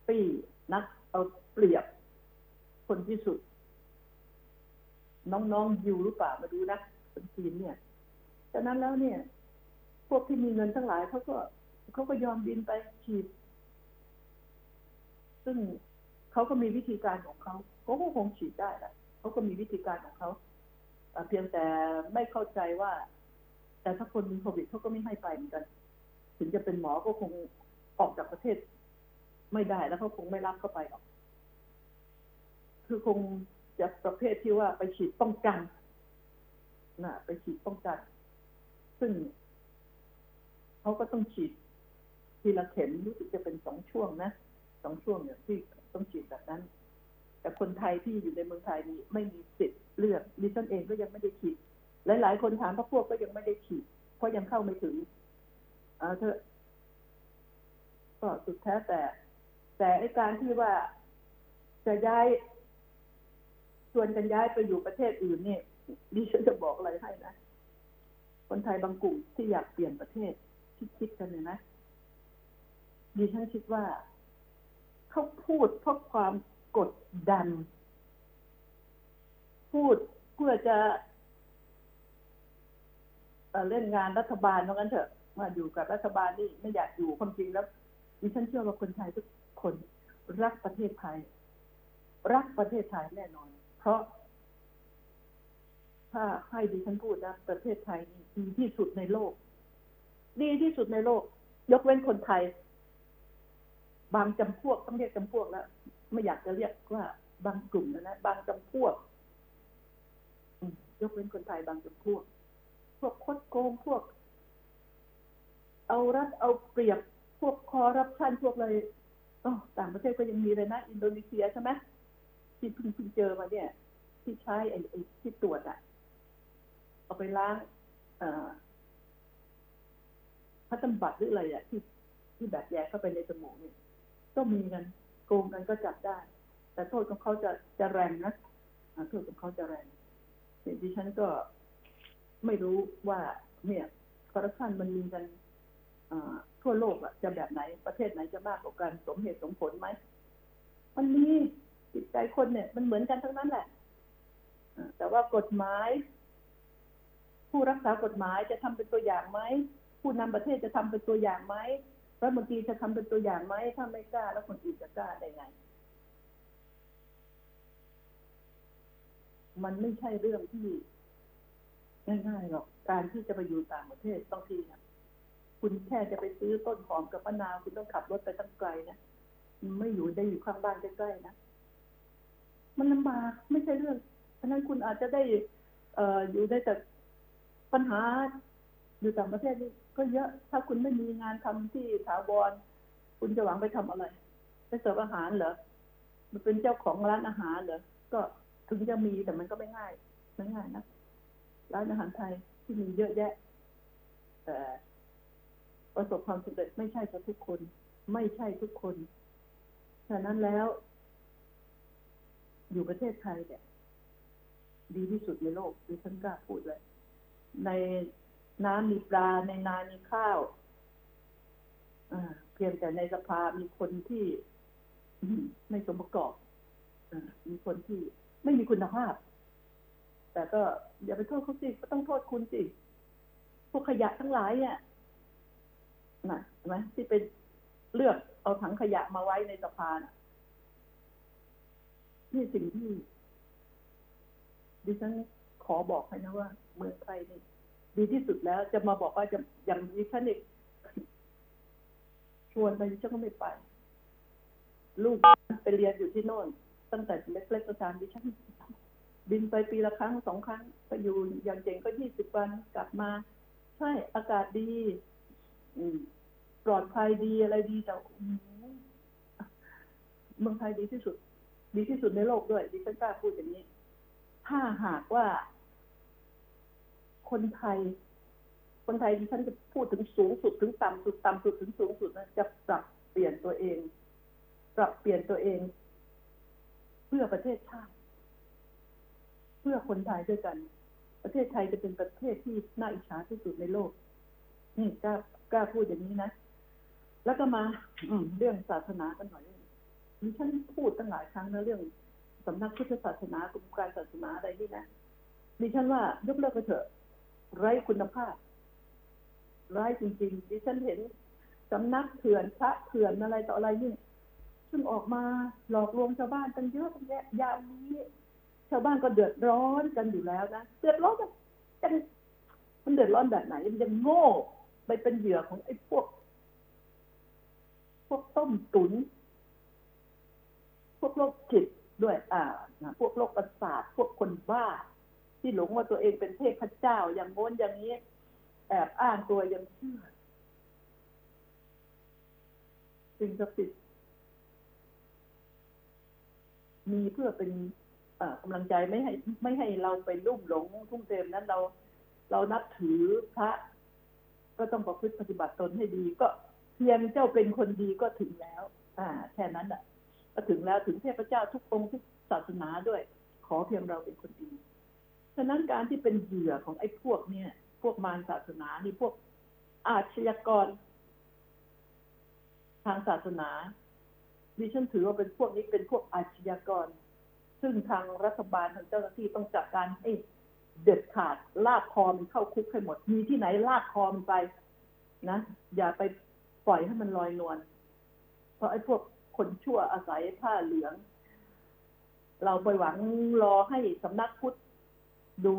Speaker 1: ปี้นักเอาเปรียบ คนที่สุด น้องๆยิวหรือเปล่ามาดูนะคนจีนเนี่ยฉะนั้นแล้วเนี่ย พวกที่มีเงินทั้งหลายเขาก็เขาก็ยอมบินไปฉีด ซึ่งเขาก็มีวิธีการของเขาเขาก็คงฉีดได้แหละเขาก็มีวิธีการของเขา เพียงแต่ไม่เข้าใจว่า แต่ถ้าคนมีโควิดเขาก็ไม่ให้ไปเหมือนกัน ถึงจะเป็นหมอก็คงออกจากประเทศ ไม่ได้แล้วเขาคงไม่รับเข้าไปหรอก คือคงจะประเภทที่ว่าไปฉีดป้องกันนะไปฉีดป้องกัน ซึ่งเขาก็ต้องฉีดทีละเข็มรู้สึกจะเป็นสองช่วงนะสองช่วงเนี่ยที่ต้องฉีดแบบนั้น แต่คนไทยที่อยู่ในเมืองไทยนี่ไม่มีสิทธิ์ เลือกดิฉันเองก็ยังไม่ได้ฉีดหลาย ๆ คนถามพระพวกก็ยังไม่ได้ฉีดเพราะยังเข้าไม่ถึงเอาเถอะก็สุดแท้แต่ แต่ไอการที่ว่าจะย้ายชวนกันย้ายไปอยู่ประเทศอื่นนี่ดิฉันจะบอกอะไรให้นะคนไทยบางกลุ่มที่อยากเปลี่ยนประเทศที่คิดกันเนี่ยนะดิฉันคิดว่า เขาพูดเพราะความกดดัน พูดเพื่อจะเล่นงานรัฐบาลเพราะงั้นเถอะมาอยู่กับรัฐบาลนี่ไม่อยากอยู่ความจริงแล้วดิฉันเชื่อว่าคนไทยทุกคนรักประเทศไทย รักประเทศไทยแน่นอน เพราะ ถ้าให้ดิฉันพูดนะประเทศไทยดีที่สุดในโลก ดีที่สุดในโลก ยกเว้นคนไทย บางจำพวกต้องเรียกจำพวกแล้ว ไม่อยากจะเรียกว่า บางกลุ่มนะนะบางจำพวก ยกเว้นคนไทยบางจำพวก พวกคดโกงพวก เอารัดเอาเปรียบพวกคอรัปชันพวกอะไรต่างประเทศก็ยังมีเลยนะ อินโดนีเซียใช่ไหมที่เพิ่งเพิ่งเจอมาเนี่ย ที่ใช้ไอ้ที่ตรวจอะเอาไปล้างเอพัฒนบัตรหรืออะไรอะที่ที่แบบแย่เข้าไปในจมูกเนี่ยก็มีกันโกงกันก็จับได้ แต่โทษของเขาจะจะแรงนะโทษของเขาจะแรง ดิฉันก็ไม่รู้ว่าเนี่ยคอร์รัปชันมันมีกันทั่วโลกอะจะแบบไหนประเทศไหนจะมากกว่ากันสมเหตุสมผลไหมมันมีจิตใจคนเนี่ย มันเหมือนกันทั้งนั้นแหละแต่ว่ากฎหมาย ผู้รักษากฎหมายจะทำเป็นตัวอย่างไหมผู้นำประเทศจะทำเป็นตัวอย่างไหมรัฐมนตรีจะทำเป็นตัวอย่างไหมถ้าไม่กล้าแล้วคนอื่นจะกล้าได้ไง มันไม่ใช่เรื่องที่ง่ายๆหรอกการที่จะไปอยู่ต่างประเทศต้องทีนะคุณแค่จะไปซื้อต้นหอมกับมะนาวคุณต้องขับรถไปตั้งไกลนะไม่อยู่ได้อยู่ข้างบ้านใกล้ๆนะมันลำบากไม่ใช่เรื่องฉะนั้นคุณอาจจะได้ เอ่ออยู่ได้แต่ปัญหาอยู่ต่างประเทศนี่ก็เยอะถ้าคุณไม่มีงานทำที่ถาวรคุณจะหวังไปทำอะไรไปเสิร์ฟอาหารเหรอมันเป็นเจ้าของร้านอาหารเหรอก็ ถึงจะมีแต่มันก็ไม่ง่ายไม่ง่ายนะร้านอาหารไทยที่มีเยอะแยะ แต่ประสบความสำเร็จไม่ใช่กับทุกคน ไม่ใช่ทุกคนฉะนั้นแล้ว อยู่ประเทศไทยเนี่ย ดีที่สุดในโลกดิฉันกล้าพูดเลย ในน้ำมีปลาในนามีข้าวเพียงแต่ในสภามีคนที่ไม่สมประกอบอมีคนที่ ไม่มีคุณภาพ แต่ก็อย่าไปโทษเขาสิก็ต้องโทษคุณสิพวกขยะทั้งหลายเนี่ยนะเห็นไหมที่เป็นเลือกเอาถังขยะมาไว้ในสภานนี่สิ่งที่ดิฉันขอบอกให้นะว่า เมืองไทยนี่ดีที่สุดแล้ว จะมาบอกว่าจะอย่างดิฉันอีกชวนไปดิฉันก็ไม่ไป ลูกไปเรียนอยู่ที่โน่น ตั้งแต่เล็กๆก็ตามดิฉันบินไปปีละครั้งสองครั้งไปอยู่อย่างเจ๋งก็ยี่สิบวันกลับมา ใช่อากาศดีปลอดภัยดีอะไรดีแต่เมืองไทยดีที่สุด ดีที่สุดในโลกด้วยดิฉันกล้าพูดอย่างนี้ ถ้าหากว่า คนไทย คนไทยดิฉันจะพูดถึงสูงสุดถึงต่ำสุดต่ำสุดถึงสูงสุดนะจะปรับเปลี่ยนตัวเอง ปรับเปลี่ยนตัวเอง เพื่อประเทศชาติ เพื่อคนไทยด้วยกัน ประเทศไทยจะเป็นประเทศที่น่าอิจฉาที่สุดในโลก นี่กล้ากล้าพูดอย่างนี้นะ แล้วก็มา อืมเรื่องศาสนากันหน่อยดิฉันพูดตั้งหลายครั้งนะเรื่องสำนักพุทธศาสนากรมการศาสนาอะไรนี่นะดิฉันว่ายกเลิกไปเถอะ ไร้คุณภาพ ไร้จริงๆดิฉันเห็นสำนักเถื่อนพระเถื่อนอะไรต่ออะไรนี่ ซึ่งออกมาหลอกลวงชาวบ้านกันเยอะแยะยามนี้ ชาวบ้านก็เดือดร้อนกันอยู่แล้วนะเดือดร้อนกันมันเดือดร้อนแบบไหนมันยังโง่ไปเป็นเหยื่อของไอ้พวก พวกต้มตุน พวกโรคจิตด้วยอ่านะพวกโรคประสาทพวกคนบ้า ที่หลงว่าตัวเองเป็นเทพเจ้าอย่างโน้นอย่างนี้ แอบอ้างตัวยังเชื่อสิ่งศักดิ์สิทธิ์ มีเพื่อเป็นกำลังใจไม่ให้ไม่ให้เราไปลุ่มหลงทุ่มเทนั้นเรา เรานับถือพระ ก็ต้องประพฤติปฏิบัติตนให้ดี ก็เพียงเจ้าเป็นคนดีก็ถึงแล้ว อ่า แค่นั้นอะ ก็ถึงแล้วถึงเทพเจ้าทุกองค์ทุกศาสนาด้วย ขอเพียงเราเป็นคนดีฉะนั้นการที่เป็นเหยื่อของไอ้พวกเนี่ย พวกมารศาสนานี่พวกอาชญากร ทางศาสนา ดิฉันถือว่าเป็นพวกนี้เป็นพวกอาชญากร ซึ่งทางรัฐบาลทางเจ้าหน้าที่ต้องจัดการให้เด็ดขาดลากคอมันเข้าคุกให้หมด มีที่ไหนลากคอมันไปนะ อย่าไปปล่อยให้มันลอยนวล เพราะไอ้พวกคนชั่วอาศัยผ้าเหลือง เราไปหวังรอให้สำนักพุทธดู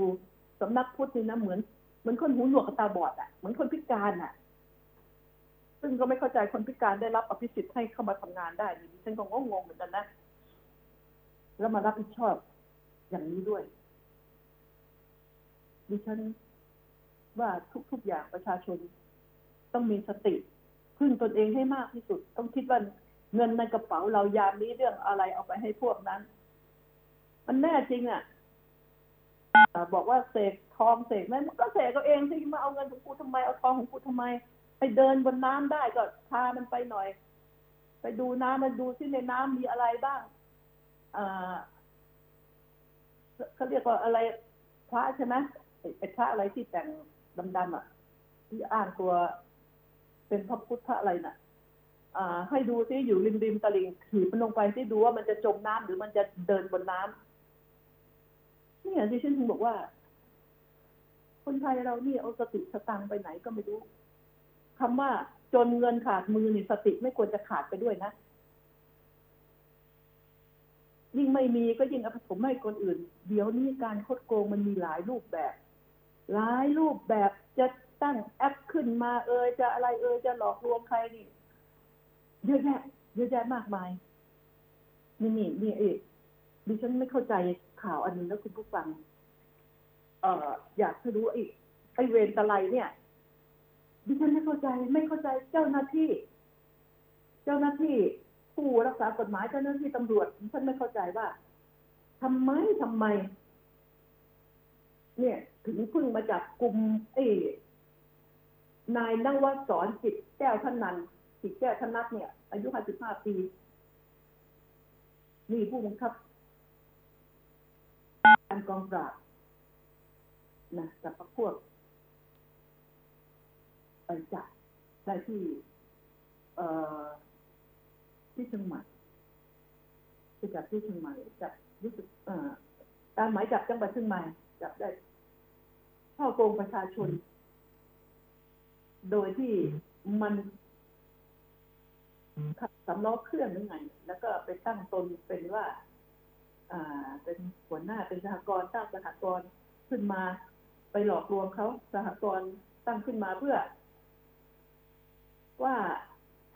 Speaker 1: สำนักพุทธนี่นะเหมือนเหมือนคนหูหนวกตาบอดอะ่ะ เหมือนคนพิการอะ่ะ ซึ่งก็ไม่เข้าใจคนพิการได้รับอภิสิทธิ์ให้เข้ามาทำงานได้ดิฉันก็งงๆเหมือนกันนะ แล้วมารับผิดชอบอย่างนี้ด้วย ดิฉันว่าทุกๆอย่างประชาชนต้องมีสติพึ่งตนเองให้มากที่สุด ต้องคิดว่าเงินในกระเป๋าเรายามนี้เรื่องอะไรเอาไปให้พวกนั้น มันแน่จริงอะ่ะอ่าบอกว่าเสกทองเสกนั่นมันก็เสกเอาเองสิมาเอาเงินของกูทำไมเอาทองของกูทำไม ไปเดินบนน้ำได้ก็พามันไปหน่อย ไปดูน้ำมันดูซิในน้ำมีอะไรบ้างเขาเรียกว่าอะไรพระใช่ไหมไอ้ไอ้พระอะไรที่แต่งดำๆอะ ที่อ้างตัว เป็นพระพุทธอะไรน่ะ อ่า ให้ดูซิอยู่ริมริมตลิ่งถีบมันลงไปซิดูว่ามันจะจมน้ำหรือมันจะเดินบนน้ำนี่อย่างที่ฉันถึงบอกว่า คนไทยเรานี่เอาสติสตังไปไหนก็ไม่รู้ คำว่าจนเงินขาดมือนี่สติไม่ควรจะขาดไปด้วยนะ ยิ่งไม่มีก็ยิ่งอาผสมให้คนอื่น เดี๋ยวนี้การคดโกงมันมีหลายรูปแบบ หลายรูปแบบจะตั้งแอปขึ้นมาเอยจะอะไรเอยจะหลอกลวงใครนี่เยอะแยะเยอะแยะมากมาย นี่นี่นี่เอดิฉันไม่เข้าใจข่าวอันนี้แล้วคุณผู้ฟัง เอ่อ อยากจะรู้ไอ้ไอ้เวรตะไลเนี่ย ดิฉันไม่เข้าใจไม่เข้าใจเจ้าหน้าที่ เจ้าหน้าที่ผู้รักษากฎหมายเจ้าหน้าที่ตำรวจดิฉันไม่เข้าใจว่าทำไมทำไม เนี่ย ถึงเพิ่งมาจับกลุ่มไอ้นายนั่งวัดสอนจิตแก้วท่านนันจิตแก้วธนัทเนี่ย อายุ55ปีนี่ผู้บังคับการกองปราบนะกับพวก ไปจับได้ที่ เอ่อ ที่เชียงใหม่ไปจับที่เชียงใหม่จับรู้สึกเอ่อตามหมายจับจังหวัดเชียงใหม่จับได้ข้าโกงประชาชน โดยที่มันขับสำล้อเครื่องหรือไง แล้วก็ไปตั้งตนเป็นว่า อ่า เป็นหัวหน้าเป็นสหกรณ์ตั้งสหกรณ์ขึ้นมา ไปหลอกลวงเขาสหกรณ์ตั้งขึ้นมาเพื่อ ว่า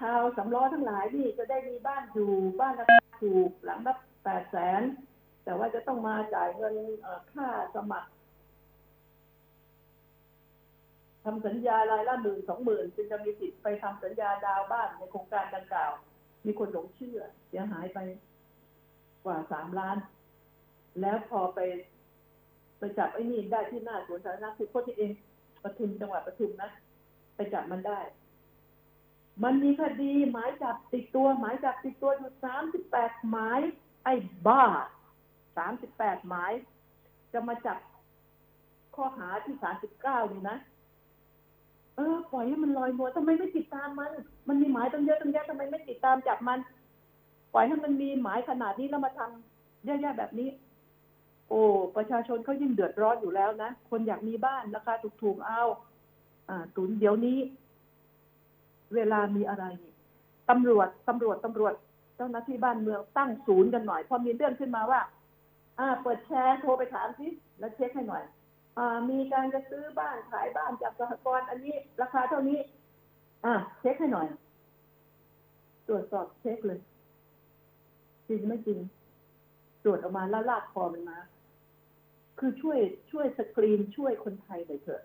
Speaker 1: ชาวสำล้อทั้งหลายนี่จะได้มีบ้านอยู่บ้านราคาถูกหลังละแปดแสนแต่ว่าจะต้องมาจ่ายเงินค่าสมัครทำสัญญารายละหมื่นสองหมื่นจึงจะมีสิทธิ์ไปทำสัญญาดาวบ้านในโครงการดังกล่าว มีคนหลงเชื่อ เสียหายไปกว่าสามล้าน แล้วพอไปไปจับไอ้นี่ได้ที่หน้าสวนสาธารณะคือโคตรเองปทุมจังหวัดปทุมนะ ไปจับมันได้ มันมีคดีหมายจับติดตัวหมายจับติดตัวอยู่สามสิบแปดหมาย ไอ้บ้าสามสิบแปดหมาย จะมาจับข้อหาที่สามสิบเก้านี่นะ เออปล่อยให้มันลอยนวลทำไมไม่ติดตามมัน มันมีหมายตั้งเยอะตั้งแยะทำไมไม่ติดตามจับมัน ปล่อยให้มันมีหมายขนาดนี้แล้วมาทำแย่ๆแบบนี้ โอ้ประชาชนเขายิ่งเดือดร้อนอยู่แล้วนะคนอยากมีบ้านราคาถูกๆเอา อ่าศูนเดี๋ยวนี้ เวลามีอะไรตำรวจตำรวจตำรวจเจ้าหน้าที่บ้านเมืองตั้งศูนย์กันหน่อยพอมีเรื่องขึ้นมาว่าอ่า เปิดแชร์โทรไปถามสิแล้วเช็คให้หน่อย อ่า มีการจะซื้อบ้านขายบ้านจากสหกรณ์อันนี้ ราคาเท่านี้ อ่า เช็คให้หน่อย ตรวจสอบเช็คเลย จริงไม่จริง ตรวจออกมาแล้วลากคอมันมา คือช่วยช่วยสกรีนช่วยคนไทยหน่อยเถอะ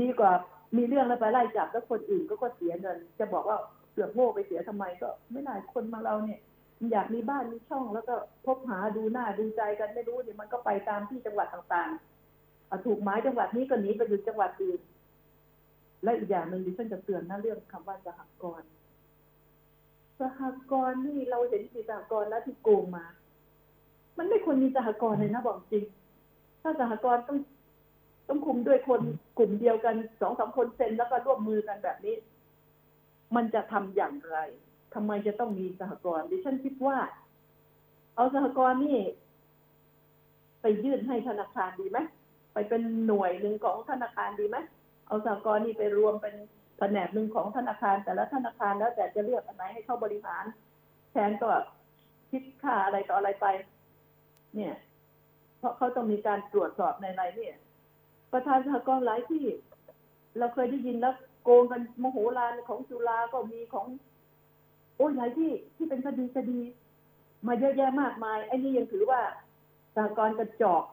Speaker 1: ดีกว่า มีเรื่องแล้วไปไล่จับแล้วคนอื่นก็ก็เสียเงิน จะบอกว่าเสือกโง่ไปเสียทำไมก็ ไม่ได้คนมาเราเนี่ยอยากมีบ้านมีช่องแล้วก็พบหาดูหน้าดูใจกันไม่รู้เนี่ยมันก็ไปตามที่จังหวัดต่างๆถูกหมายจังหวัดนี้ก็หนีไปอยู่จังหวัดอื่นและอีกอย่างหนึ่งดิฉันจะเตือนนะเรื่องคำว่าสหกรณ์สหกรณ์นี่เราเห็นสีสหกรณ์แล้วที่โกงมา มันไม่ควรมีสหกรณ์เลยนะบอกจริง ถ้าสหกรณ์ต้อง ต้องคุมด้วยคนกลุ่มเดียวกันสองสามคนเซ็นแล้วก็ร่วมมือกันแบบนี้ มันจะทำอย่างไรทำไมจะต้องมีสหกรณ์ดิฉันคิดว่า เอาสหกรณ์นี่ ไปยื่นให้ธนาคารดีไหมไปเป็นหน่วยหนึ่งของธนาคารดีไหมเอาสหกรณ์นี่ไปรวมเป็นแผนกหนึ่งของธนาคาร แต่ละธนาคารแล้วแต่จะเลือกอันไหนให้เข้าบริหารแทนก็คิดค่าอะไรต่ออะไรไป เนี่ย เพราะเขาต้องมีการตรวจสอบในอะไรเนี่ย ประธานสหกรณ์หลายที่ เราเคยได้ยินแล้วโกงกันมโหฬารของจุฬาก็มีของโอ้ยหลายที่ที่เป็นคดีคดี มาเยอะแยะมากมายไอ้นี่ยังถือว่าสหกรณ์กระจอก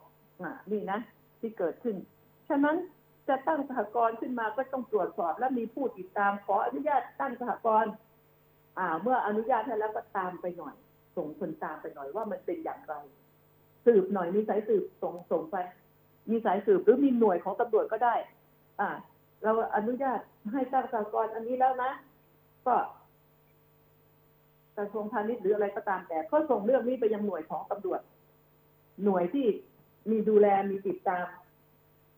Speaker 1: อะนี่นะ ที่เกิดขึ้น ฉะนั้นจะตั้งสหกรณ์ขึ้นมาก็ต้องตรวจสอบและมีผู้ติดตามขออนุญาตตั้งสหกรณ์อ่า เมื่ออนุญาตให้แล้วก็ตามไปหน่อย ส่งคนตามไปหน่อยว่ามันเป็นอย่างไร สืบหน่อยมีสายสืบส่งส่งไป มีสายสืบหรือมีหน่วยของตำรวจก็ได้ อ่า เราอนุญาตให้ตั้งสหกรณ์อันนี้แล้วนะ ก็กระทรวงพาณิชย์หรืออะไรก็ตามแต่ก็ส่งเรื่องนี้ไปยังหน่วยของตำรวจ หน่วยที่มีดูแลมีติดตาม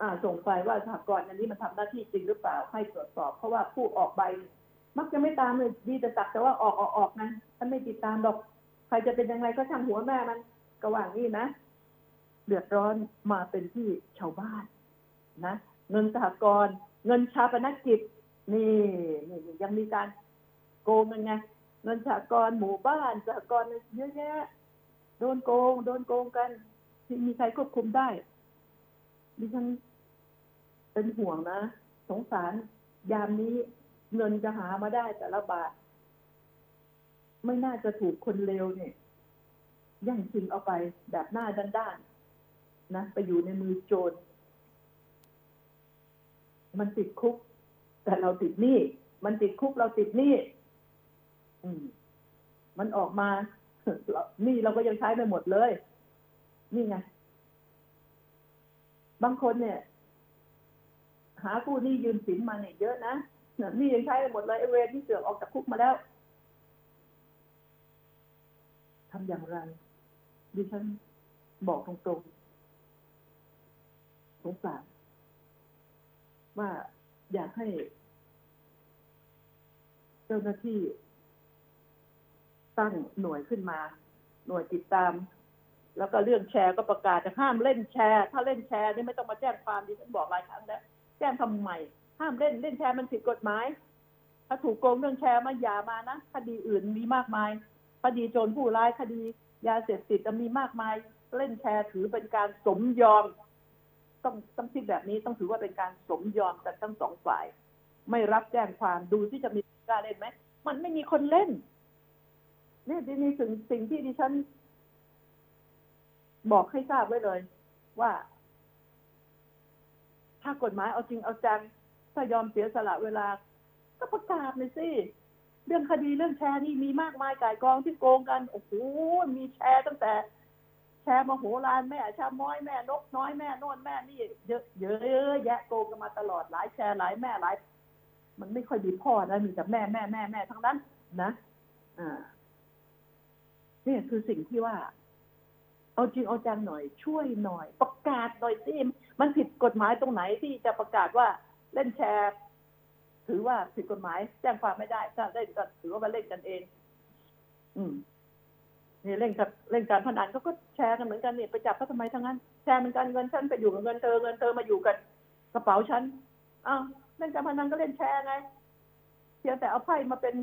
Speaker 1: อ่า ส่งไปว่าสหกรณ์อันนี้มันทำหน้าที่จริงหรือเปล่าให้ตรวจสอบ เพราะว่าผู้ออกใบ มักจะไม่ตามเลยดีแต่ตักแต่ว่าออกออกออกนะท่านไม่ติดตามหรอก ใครจะเป็นยังไงก็ช่างหัวแม่มันก็ว่างนี่นะ เดือดร้อนมาเป็นที่ชาวบ้านนะ เงินสหกรณ์เงินชาปนกิจนี่นี่ยังมีการโกงกันไงเงินสหกรณ์หมู่บ้านสหกรณ์เยอะแยะโดนโกง โดนโกงกันที่มีใครควบคุมได้ดิฉันเป็นห่วงนะ สงสารยามนี้เงินจะหามาได้แต่ละบาท ไม่น่าจะถูกคนเลวเนี่ยย่างชิงเอาไปแบบหน้าด้านๆ นะไปอยู่ในมือโจร มันติดคุก แต่เราติดหนี้มันติดคุกเราติดหนี้อืม มันออกมาหนี้เราก็ยังใช้ไปหมดเลย นี่ไง บางคนเนี่ย หาผู้หนี้ยืมสินมาเนี่ยเยอะนะนี่ยหนี่ยังใช้ไปหมดเลยไอเวรที่เสือกออกจากคุกมาแล้วทำอย่างไรดิฉันบอกตรงๆ สงสารว่าอยากให้ เจ้าหน้าที่ ตั้งหน่วยขึ้นมา หน่วยติดตาม แล้วก็เรื่องแชร์ก็ประกาศจะห้ามเล่นแชร์ ถ้าเล่นแชร์นี่ไม่ต้องมาแจ้งความดิฉันบอกหลายครั้งแล้วแจ้งทำไมห้ามเล่นเล่นแชร์มันผิดกฎหมาย ถ้าถูกโกงเรื่องแชร์มาอย่ามานะคดีอื่นมีมากมายคดีโจรผู้ร้ายคดี ยาเสพติดมีมากมาย เล่นแชร์ถือเป็นการสมยอม ต้องต้องคิดแบบนี้ต้องถือว่าเป็นการสมยอมกันทั้งสองฝ่าย ไม่รับแจ้งความดูที่จะมีกล้าเล่นไหมมันไม่มีคนเล่นนี่ทีนี้ถึงสิ่งที่ดิฉัน บอกให้ทราบไว้เลย ว่า ถ้ากฎหมายเอาจริงเอาจังถ้ายอมเสียสละเวลา ก็ประกาศเลยสิเรื่องคดีเรื่องแชร์นี่มีมากมายกายกองที่โกงกันโอ้โหมีแชร์ตั้งแต่ แชร์มาโหรานแม่ชาม้อยแม่นกน้อยแม่โน่นแม่นี่เยอะเยอะแยะโกงกันมาตลอดหลายแชร์หลายแม่หลาย มันไม่ค่อยมีพ่อนะมีแต่แม่แม่แม่แม่ทั้งนั้น นะอ่านี่คือสิ่งที่ว่า เอาจริงเอาจังหน่อย ช่วยหน่อย ประกาศหน่อยสิมันผิดกฎหมายตรงไหนที่จะประกาศว่าเล่นแชร์ ถือว่าผิดกฎหมายแจ้งความไม่ได้ถ้าเล่นก็ถือว่ามาเล่นกันเอง อืม นี่เล่นกับเล่นการพนันเขาก็แชร์กันเหมือนกันเนี่ยไปจับเขาทำไมทั้งนั้น แชร์เหมือนกันเงินฉันไปอยู่กับเงินเธอเงินเธอมาอยู่กันกระเป๋าฉันอ้าวเล่นการพนันก็เล่นแชร์ไงเพียงแต่เอาไพ่มาเป็น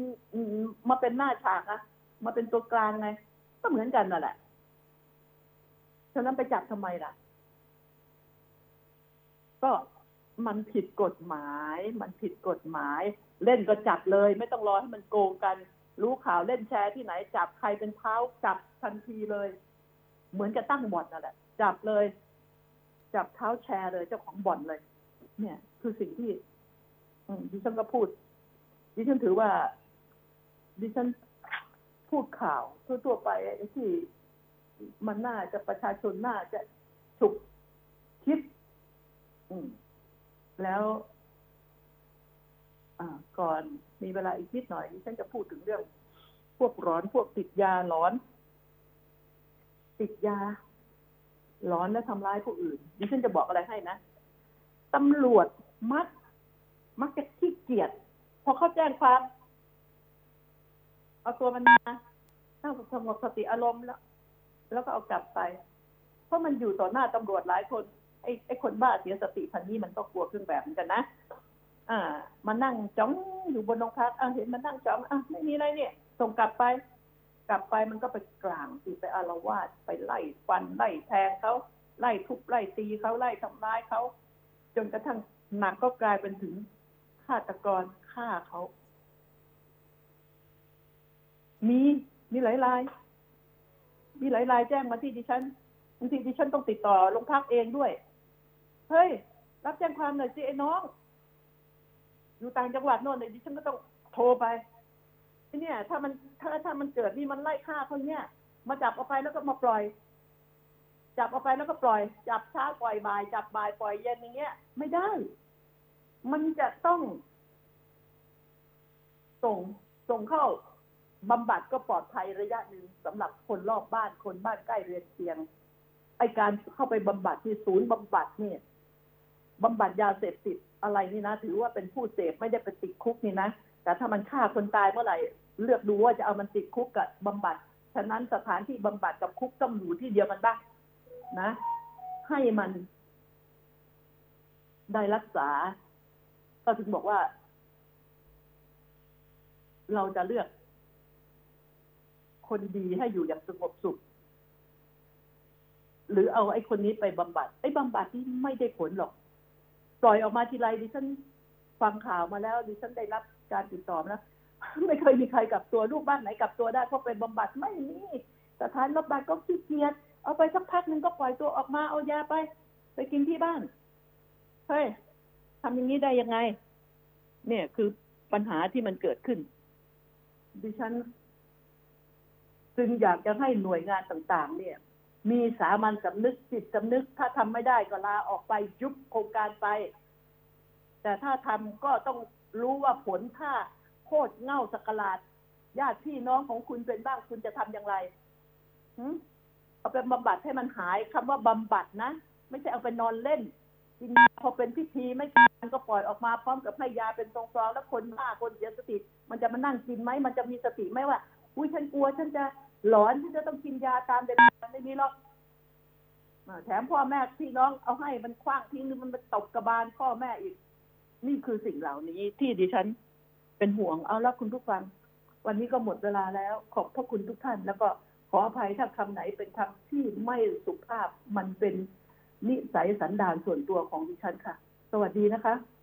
Speaker 1: มมาเป็นหน้าฉากอะมาเป็นตัวกลางไง ก็เหมือนกันนั่นแหละฉะนั้นไปจับทำไมล่ะ ก็มันผิดกฎหมาย มันผิดกฎหมาย เล่นก็จับเลย ไม่ต้องรอให้มันโกงกัน รู้ข่าวเล่นแชร์ที่ไหนจับใครเป็นเท้าจับทันทีเลย เหมือนจะตั้งบ่อนนั่นแหละ จับเลย จับเท้าแชร์เลยเจ้าของบ่อนเลย เนี่ย คือสิ่งที่ดิฉันก็พูด ดิฉันถือว่า ดิฉันพูดข่าวทั่วๆไปที่มันน่าจะประชาชนน่าจะฉุกคิด อืม แล้วก่อน มีเวลาอีกนิดหน่อยฉันจะพูดถึงเรื่อง พวกร้อนพวกติดยาหลอน ติดยาหลอนและทำร้ายผู้อื่นดิฉันจะบอกอะไรให้นะตำรวจมัก มักจะขี้เกียจพอเขาแจ้งความเอาตัวมันมาตั้งสงบสติอารมณ์แล้ว แล้วก็เอากลับไป เพราะมันอยู่ต่อหน้าตำรวจหลายคนไอ้ไอ้คนบ้าเสียสติพันนี้มันก็กลัวเครื่องแบบเหมือนกันนะ อ่า มานั่งจ้องอยู่บนโรงพักอ่าเห็นมันนั่งจ้องอะไม่มีอะไรเนี่ย ส่งกลับไป กลับไปมันก็ไปกลางสิไปอารวาสไปไล่ฟันไล่แทงเขาไล่ทุบไล่ตีเขาไล่ทำร้ายเขาจนกระทั่งหนักก็กลายเป็นถึงฆาตกรฆ่าเขา มีมีหลายราย มีหลายรายแจ้งมาที่ดิฉันบางทีดิฉันต้องติดต่อโรงพักเองด้วย เฮ้ย รับแจ้งความหน่อยสิไอ้น้อง อยู่ต่างจังหวัดโน่นเลยดิฉันก็ต้องโทรไปเนี่ย ถ้ามันถ้าถ้ามันเกิดนี่มันไล่ฆ่าเขาเนี่ย มาจับเอาไปแล้วก็มาปล่อย จับเอาไปแล้วก็ปล่อย จับเช้าปล่อยบ่าย จับบ่ายปล่อยเย็นอย่างเงี้ย ไม่ได้ มันจะต้อง ส่งส่งเข้าบำบัดก็ปลอดภัยระยะหนึ่งสำหรับคนรอบบ้านคนบ้านใกล้เรือนเคียงไอการเข้าไปบำบัดที่ศูนย์บำบัดเนี่ยบำบัดยาเสพติด อะไรนี่นะ ถือว่าเป็นผู้เสพไม่ได้ไปติดคุกนี่นะ แต่ถ้ามันฆ่าคนตายเมื่อไหร่เลือกดูว่าจะเอามันติดคุกกับบำบัด ฉะนั้นสถานที่บำบัดกับคุกต้องอยู่ที่เดียวกันบ้างนะ ให้มันได้รักษา ก็ถึงบอกว่า เราจะเลือก คนดีให้อยู่อย่างสงบสุข หรือเอาไอ้คนนี้ไปบำบัดไอ้บำบัดที่ไม่ได้ผลหรอก ปล่อยออกมาทีไรดิฉันฟังข่าวมาแล้วดิฉันได้รับการติดต่อมาแล้วไม่เคยมีใครกลับตัวลูกบ้านไหนกลับตัวได้เพราะเป็นบำบัดไม่มีสถานบำบัดก็ขี้เกียจเอาไปสักพักหนึ่งก็ปล่อยตัวออกมาเอายาไป ไปกินที่บ้านเฮ้ยทำอย่างนี้ได้ยังไง เนี่ยคือปัญหาที่มันเกิดขึ้น ดิฉัน จึงอยากจะให้หน่วยงานต่าง ๆ เนี่ย มีสามัญสำนึกจิตสำนึก ถ้าทำไม่ได้ก็ลาออกไปยุบโครงการไป แต่ถ้าทำก็ต้องรู้ว่าผลถ้าโคตรเง่าสกลาดญาติพี่น้องของคุณเป็นบ้างคุณจะทำอย่างไรเอาไปบำบัดให้มันหายคำว่าบำบัดนะ ไม่ใช่เอาไปนอนเล่นกินพอเป็นพิธีไม่กินก็ปล่อยออกมาพร้อมกับให้ยาเป็นซองๆแล้วคนบ้าคนเสียสติ มันจะมานั่งกินไหมมันจะมีสติไหมว่าอุ้ยฉันกลัวฉันจะ หลอนฉันจะต้องกินยาตามเด็กไม่มีหรอกแถมพ่อแม่พี่น้องเอาให้มันคว้างทิ้งหรือมันมาตบกระบาลพ่อแม่อีก นี่คือสิ่งเหล่านี้ที่ดิฉันเป็นห่วงเอาละคุณผู้ฟัง วันนี้ก็หมดเวลาแล้ว ขอบพระคุณทุกท่าน แล้วก็ขออภัยถ้าคำไหนเป็นคำที่ไม่สุภาพมันเป็นนิสัยสันดานส่วนตัวของดิฉันค่ะ สวัสดีนะคะ